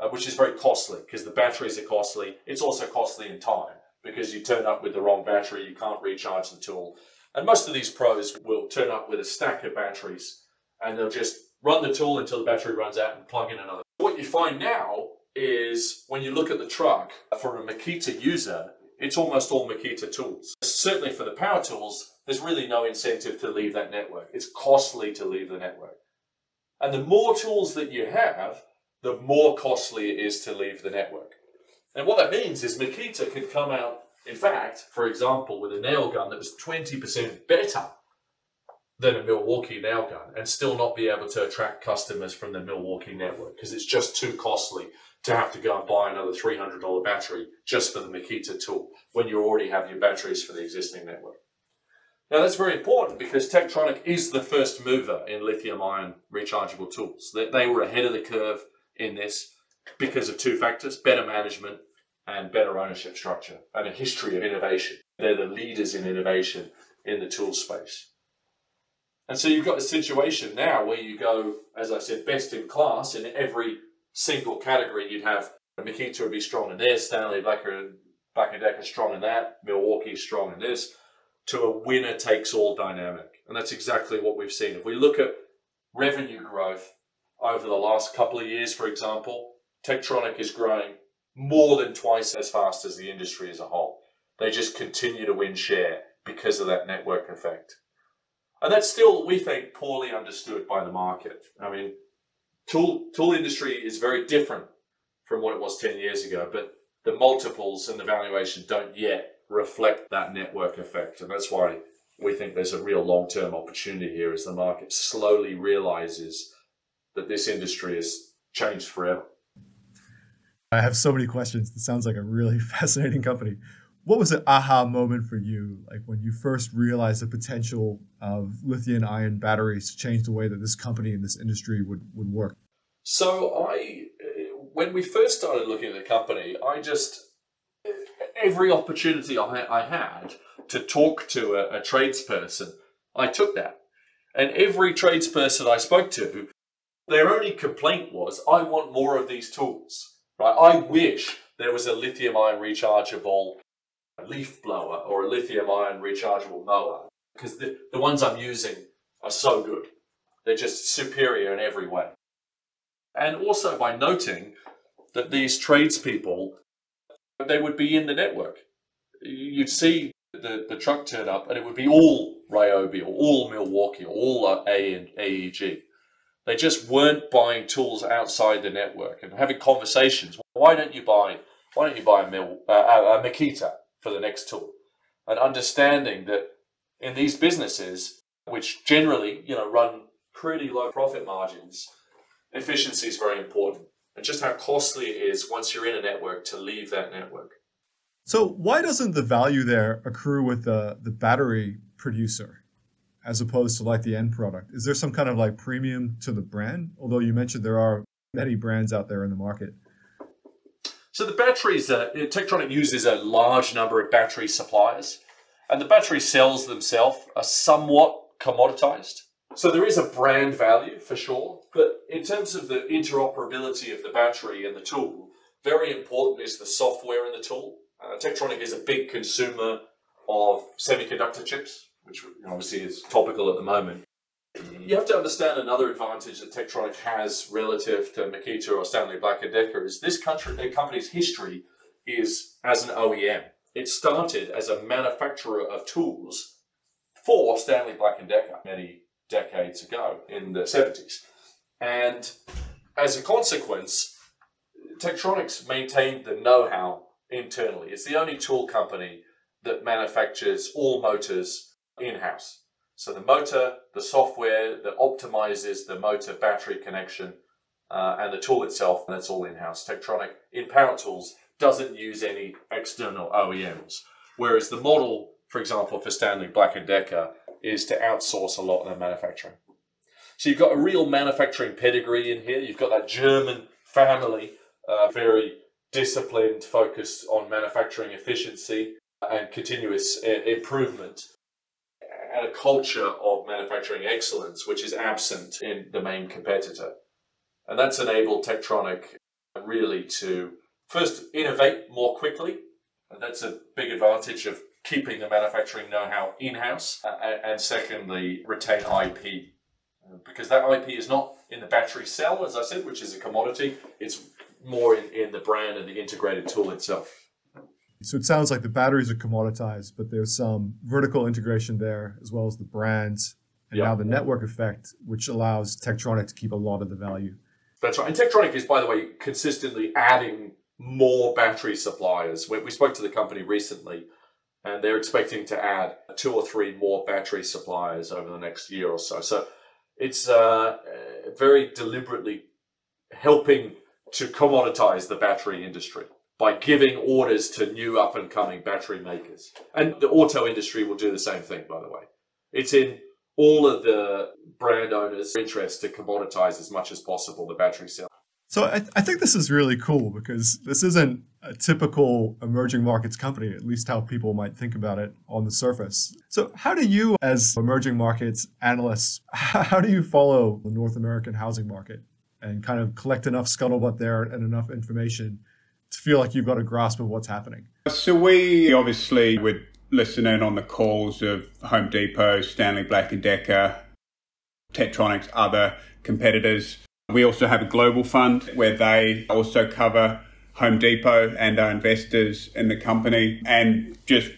Speaker 2: uh, which is very costly because the batteries are costly. It's also costly in time because you turn up with the wrong battery, you can't recharge the tool. And most of these pros will turn up with a stack of batteries and they'll just run the tool until the battery runs out and plug in another. What you find now is when you look at the truck for a Makita user, it's almost all Makita tools. Certainly for the power tools, there's really no incentive to leave that network. It's costly to leave the network. And the more tools that you have, the more costly it is to leave the network. And what that means is Makita could come out, in fact, for example, with a nail gun that was 20% better than a Milwaukee nail gun and still not be able to attract customers from the Milwaukee network because it's just too costly to have to go and buy another $300 battery just for the Makita tool when you already have your batteries for the existing network. Now that's very important because Techtronic is the first mover in lithium ion rechargeable tools. They were ahead of the curve in this because of two factors, better management and better ownership structure and a history of innovation. They're the leaders in innovation in the tool space. And so you've got a situation now where you go, as I said, best in class in every single category. You'd have Makita would be strong in this, Stanley Blacker, Black and Decker strong in that, Milwaukee is strong in this, to a winner takes all dynamic. And that's exactly what we've seen. If we look at revenue growth over the last couple of years, for example, Techtronic is growing more than twice as fast as the industry as a whole. They just continue to win share because of that network effect. And that's still, we think, poorly understood by the market. I mean, tool tool industry is very different from what it was 10 years ago, but the multiples and the valuation don't yet reflect that network effect. And that's why we think there's a real long-term opportunity here as the market slowly realizes that this industry has changed forever.
Speaker 1: I have so many questions. This sounds like a really fascinating company. What was the aha moment for you, like when you first realized the potential of lithium ion batteries to change the way that this company and this industry would, would work?
Speaker 2: So I, when we first started looking at the company, I just every opportunity I, I had to talk to a, a tradesperson, I took that, and every tradesperson I spoke to, their only complaint was, "I want more of these tools." Right? I wish there was a lithium ion rechargeable leaf blower or a lithium ion rechargeable mower because the, the ones I'm using are so good. They're just superior in every way. And also by noting that these tradespeople, they would be in the network. You'd see the, the truck turn up and it would be all Ryobi or all Milwaukee or all AEG. They just weren't buying tools outside the network and having conversations. Why don't you buy? Why don't you buy a, Mil, uh, a Makita for the next tool? And understanding that in these businesses, which generally you know run pretty low profit margins, efficiency is very important, and just how costly it is once you're in a network to leave that network.
Speaker 1: So why doesn't the value there accrue with the the battery producer? As opposed to like the end product? Is there some kind of like premium to the brand? Although you mentioned there are many brands out there in the market.
Speaker 2: So the batteries, uh, Techtronic uses a large number of battery suppliers, and the battery cells themselves are somewhat commoditized. So there is a brand value for sure, But in terms of the interoperability of the battery and the tool, very important is the software in the tool. Uh, Techtronic is a big consumer of semiconductor chips, which obviously is topical at the moment. You have to understand another advantage that Techtronic has relative to Makita or Stanley Black & Decker is this country, their company's history is as an OEM. It started as a manufacturer of tools for Stanley Black & Decker many decades ago in the 70s. And as a consequence, Techtronic maintained the know-how internally. It's the only tool company that manufactures all motors in-house. So the motor, the software that optimizes the motor battery connection, uh, and the tool itself, that's all in-house. Techtronic in Power Tools doesn't use any external OEMs. Whereas the model, for example, for Stanley Black & Decker is to outsource a lot of their manufacturing. So you've got a real manufacturing pedigree in here. You've got that German family, uh, very disciplined, focused on manufacturing efficiency and continuous uh, improvement and a culture of manufacturing excellence, which is absent in the main competitor. And that's enabled Techtronic really to first innovate more quickly. And that's a big advantage of keeping the manufacturing know how in house. Uh, and secondly, retain IP. Because that IP is not in the battery cell, as I said, which is a commodity, it's more in, in the brand and the integrated tool itself.
Speaker 1: So it sounds like the batteries are commoditized, but there's some vertical integration there, as well as the brands, and yep. now the network effect, which allows Techtronic to keep a lot of the value.
Speaker 2: That's right. And Techtronic is, by the way, consistently adding more battery suppliers. We, we spoke to the company recently, and they're expecting to add two or three more battery suppliers over the next year or so. So it's uh, very deliberately helping to commoditize the battery industry by giving orders to new up and coming battery makers. And the auto industry will do the same thing, by the way. It's in all of the brand owners' interest to commoditize as much as possible the battery cell.
Speaker 1: So I, th- I think this is really cool because this isn't a typical emerging markets company, at least how people might think about it on the surface. So how do you, as emerging markets analysts, how do you follow the North American housing market and kind of collect enough scuttlebutt there and enough information feel like you've got a grasp of what's happening?
Speaker 3: So we obviously would listen in on the calls of Home Depot, Stanley Black & Decker, Techtronic, other competitors. We also have a global fund where they also cover Home Depot and our investors in the company and just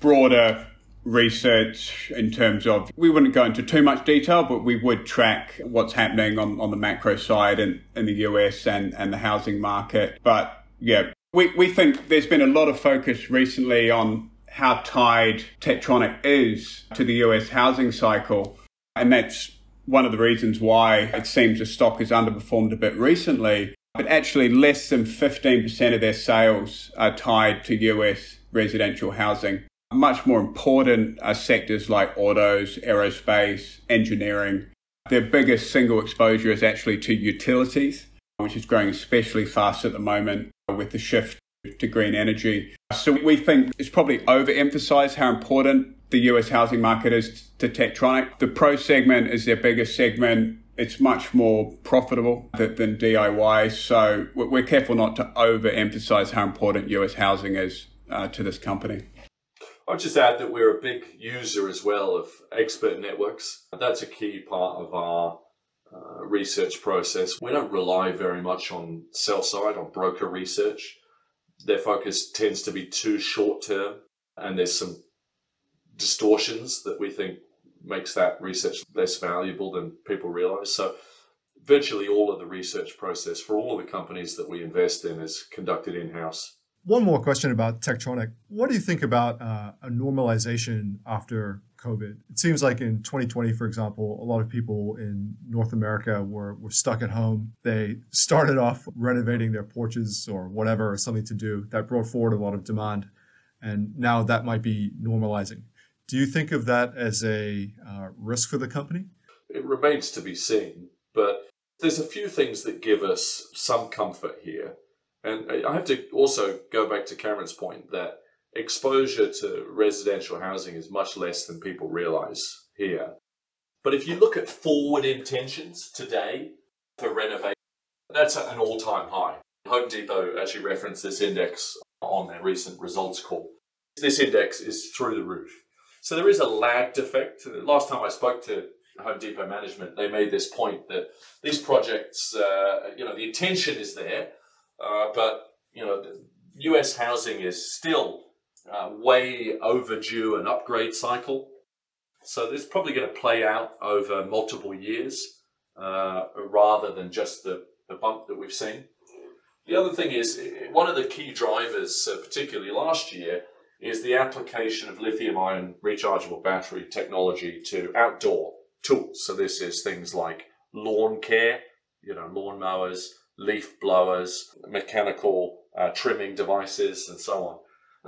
Speaker 3: broader research in terms of we wouldn't go into too much detail, but we would track what's happening on, on the macro side in, in the US and, and the housing market. But yeah, we, we think there's been a lot of focus recently on how tied Techtronic is to the US housing cycle. And that's one of the reasons why it seems the stock has underperformed a bit recently. But actually, less than 15% of their sales are tied to US residential housing. Much more important are sectors like autos, aerospace, engineering. Their biggest single exposure is actually to utilities, which is growing especially fast at the moment with the shift to green energy. So we think it's probably overemphasized how important the US housing market is to Techtronic. The pro segment is their biggest segment. It's much more profitable than DIY. So we're careful not to overemphasize how important US housing is uh, to this company.
Speaker 2: I'll just add that we're a big user as well of expert networks. That's a key part of our uh, research process. We don't rely very much on sell side, or broker research. Their focus tends to be too short term, and there's some distortions that we think makes that research less valuable than people realize. So, virtually all of the research process for all of the companies that we invest in is conducted in house.
Speaker 1: One more question about Techtronic. What do you think about uh, a normalization after COVID? It seems like in 2020, for example, a lot of people in North America were, were stuck at home. They started off renovating their porches or whatever, or something to do that brought forward a lot of demand. And now that might be normalizing. Do you think of that as a uh, risk for the company?
Speaker 2: It remains to be seen, but there's a few things that give us some comfort here. And I have to also go back to Cameron's point that exposure to residential housing is much less than people realize here. But if you look at forward intentions today, for renovation. That's an all time high. Home Depot actually referenced this index on their recent results call. This index is through the roof. So there is a lagged effect. Last time I spoke to Home Depot management, they made this point that these projects, uh, you know, the intention is there, uh, but you know, U.S. housing is still uh, way overdue an upgrade cycle. So this is probably going to play out over multiple years uh, rather than just the, the bump that we've seen. The other thing is, one of the key drivers, uh, particularly last year, is the application of lithium ion rechargeable battery technology to outdoor tools. So this is things like lawn care, you know, lawn mowers, leaf blowers, mechanical uh, trimming devices, and so on.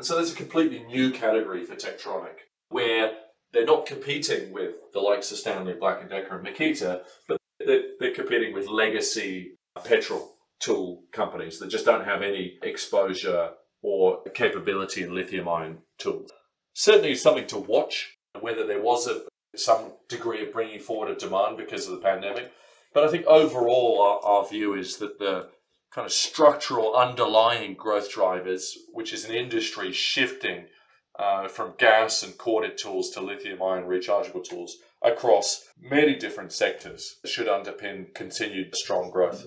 Speaker 2: And so there's a completely new category for Techtronic where they're not competing with the likes of Stanley Black & Decker and Makita, but they're, they're competing with legacy petrol tool companies that just don't have any exposure or capability in lithium ion tools. Certainly something to watch, whether there was a, some degree of bringing forward of demand because of the pandemic. But I think overall, our, our view is that the kind of structural underlying growth drivers, which is an industry shifting uh, from gas and corded tools to lithium ion rechargeable tools across many different sectors, should underpin continued strong growth.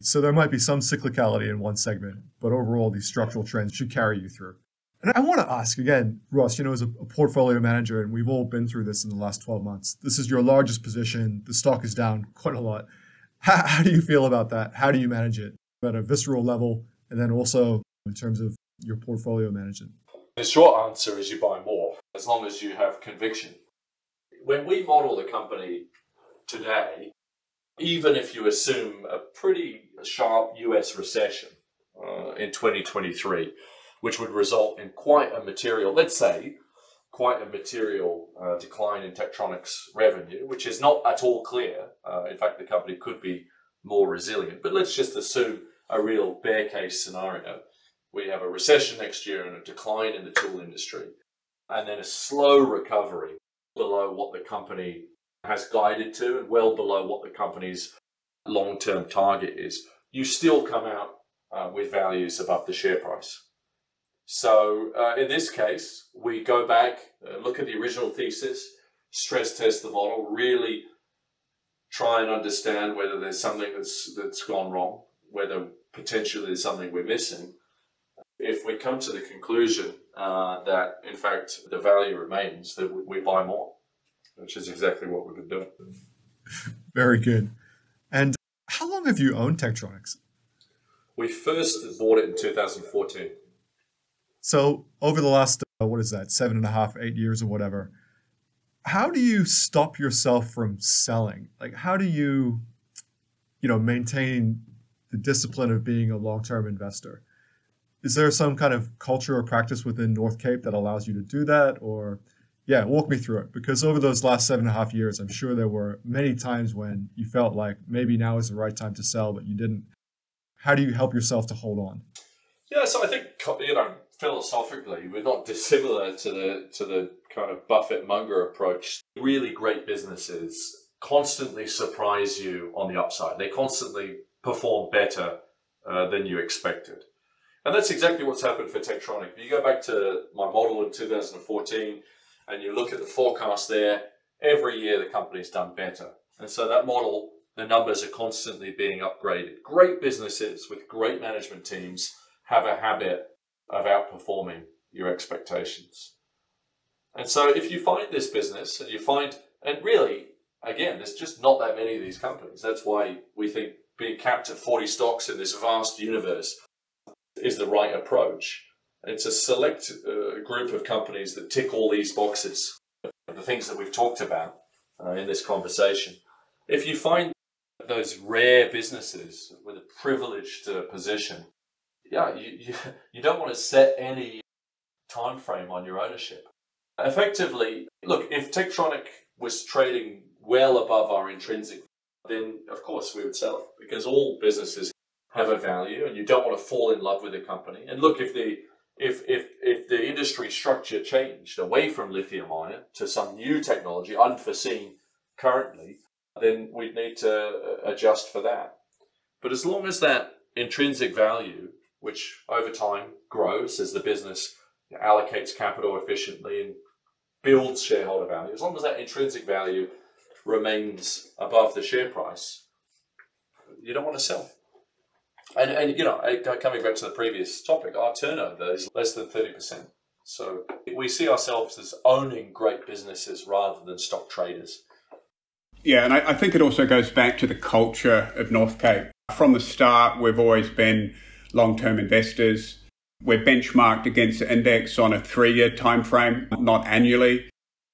Speaker 1: So there might be some cyclicality in one segment, but overall, these structural trends should carry you through. And I want to ask again, Ross, you know, as a, a, portfolio manager, and we've all been through this in the last 12 months, this is your largest position. The stock is down quite a lot. How, how do you feel about that? How do you manage it at a visceral level? And then also in terms of your portfolio management?
Speaker 2: The short answer is you buy more as long as you have conviction. When we model the company today, even if you assume a pretty sharp US recession uh, in 2023, which would result in quite a material, let's say, quite a material uh, decline in Techtronic revenue, which is not at all clear. Uh, in fact, the company could be more resilient. But let's just assume a real bear case scenario. We have a recession next year and a decline in the tool industry, and then a slow recovery below what the company has guided to and well below what the company's long term target is. You still come out uh, with values above the share price. So uh, in this case, we go back, uh, look at the original thesis, stress test the model, really try and understand whether there's something that's that's gone wrong, whether potentially there's something we're missing. If we come to the conclusion uh, that in fact the value remains, that we, we buy more, which is exactly what we've been doing.
Speaker 1: Very good. And how long have you owned Techtronic?
Speaker 2: We first bought it in 2014.
Speaker 1: So over the last uh, what is that seven and a half, eight years or whatever, how do you stop yourself from selling? Like how do you, you know, maintain the discipline of being a long-term investor? Is there some kind of culture or practice within Northcape that allows you to do that, or yeah, walk me through it because over those last seven and a half years, I'm sure there were many times when you felt like maybe now is the right time to sell, but you didn't. How do you help yourself to hold on?
Speaker 2: Yeah, so I think you know philosophically, we're not dissimilar to the to the kind of Buffett Munger approach. Really great businesses constantly surprise you on the upside. They constantly perform better uh, than you expected. And that's exactly what's happened for Techtronic. If you go back to my model in 2014 and you look at the forecast there, every year the company's done better. And so that model, the numbers are constantly being upgraded. Great businesses with great management teams have a habit of outperforming your expectations. And so if you find this business and you find, and really, again, there's just not that many of these companies. That's why we think being capped at 40 stocks in this vast universe is the right approach. It's a select uh, group of companies that tick all these boxes, the things that we've talked about uh, in this conversation. If you find those rare businesses with a privileged uh, position yeah, you, you, you don't want to set any time frame on your ownership. Effectively, look, if Techtronic was trading well above our intrinsic, then of course we would sell it because all businesses have a value and you don't want to fall in love with a company. And look, if the if if if the industry structure changed away from lithium ion to some new technology unforeseen currently, then we'd need to uh, adjust for that. But as long as that intrinsic value, which over time grows as the business allocates capital efficiently and builds shareholder value, as long as that intrinsic value remains above the share price, you don't want to sell. And, and you know, coming back to the previous topic, our turnover is less than 30%. So we see ourselves as owning great businesses rather than stock traders.
Speaker 3: Yeah, and I, I think it also goes back to the culture of Northcape. From the start, we've always been long term investors. We're benchmarked against the index on a three year time frame, not annually.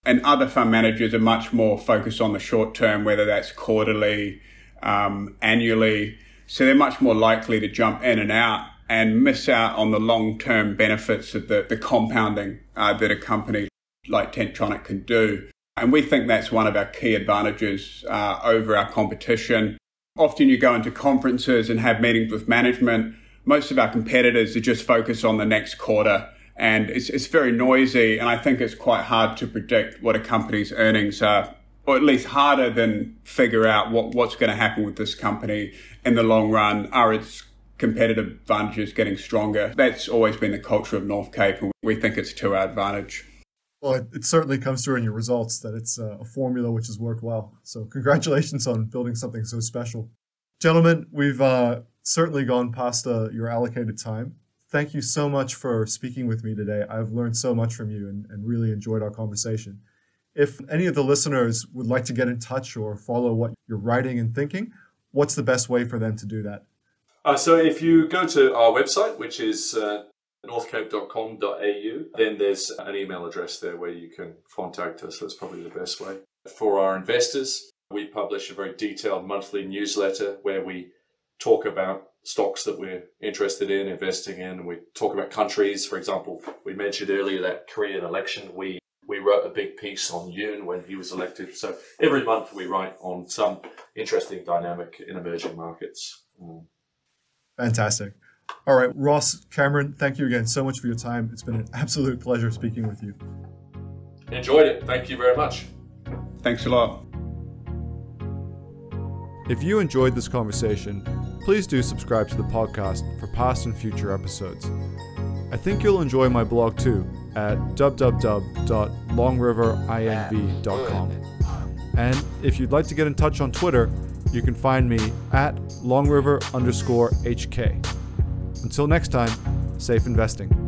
Speaker 3: And other fund managers are much more focused on the short term, whether that's quarterly, um, annually. So they're much more likely to jump in and out and miss out on the long term benefits of the, the compounding uh, that a company like Techtronic can do. And we think that's one of our key advantages uh, over our competition. Often you go into conferences and have meetings with management. Most of our competitors are just focused on the next quarter and it's, it's very noisy. And I think it's quite hard to predict what a company's earnings are or at least harder than figure out what, what's going to happen with this company in the long run. Are its competitive advantages getting stronger? That's always been the culture of Northcape and we think it's to our advantage.
Speaker 1: Well, it, it certainly comes through in your results that it's a, a formula which has worked well. So, congratulations on building something so special. Gentlemen, we've uh, certainly gone past uh, your allocated time. Thank you so much for speaking with me today. I've learned so much from you and, and really enjoyed our conversation. If any of the listeners would like to get in touch or follow what you're writing and thinking, what's the best way for them to do that?
Speaker 2: Uh, so if you go to our website, which is uh, northcape.com.au, then there's an email address there where you can contact us. That's probably the best way. For our investors, we publish a very detailed monthly newsletter where we talk about stocks that we're interested in investing in. We talk about countries. For example, we mentioned earlier that Korean election. We we wrote a big piece on Yoon when he was elected. So every month we write on some interesting dynamic in emerging markets. Mm.
Speaker 1: Fantastic. All right, Ross Cameron, thank you again so much for your time. It's been an absolute pleasure speaking with you.
Speaker 2: Enjoyed it. Thank you very much.
Speaker 3: Thanks a lot.
Speaker 1: If you enjoyed this conversation, please do subscribe to the podcast for past and future episodes. I think you'll enjoy my blog too at www.longriverinv.com. And if you'd like to get in touch on Twitter, you can find me at longriver underscore HK. Until next time, safe investing.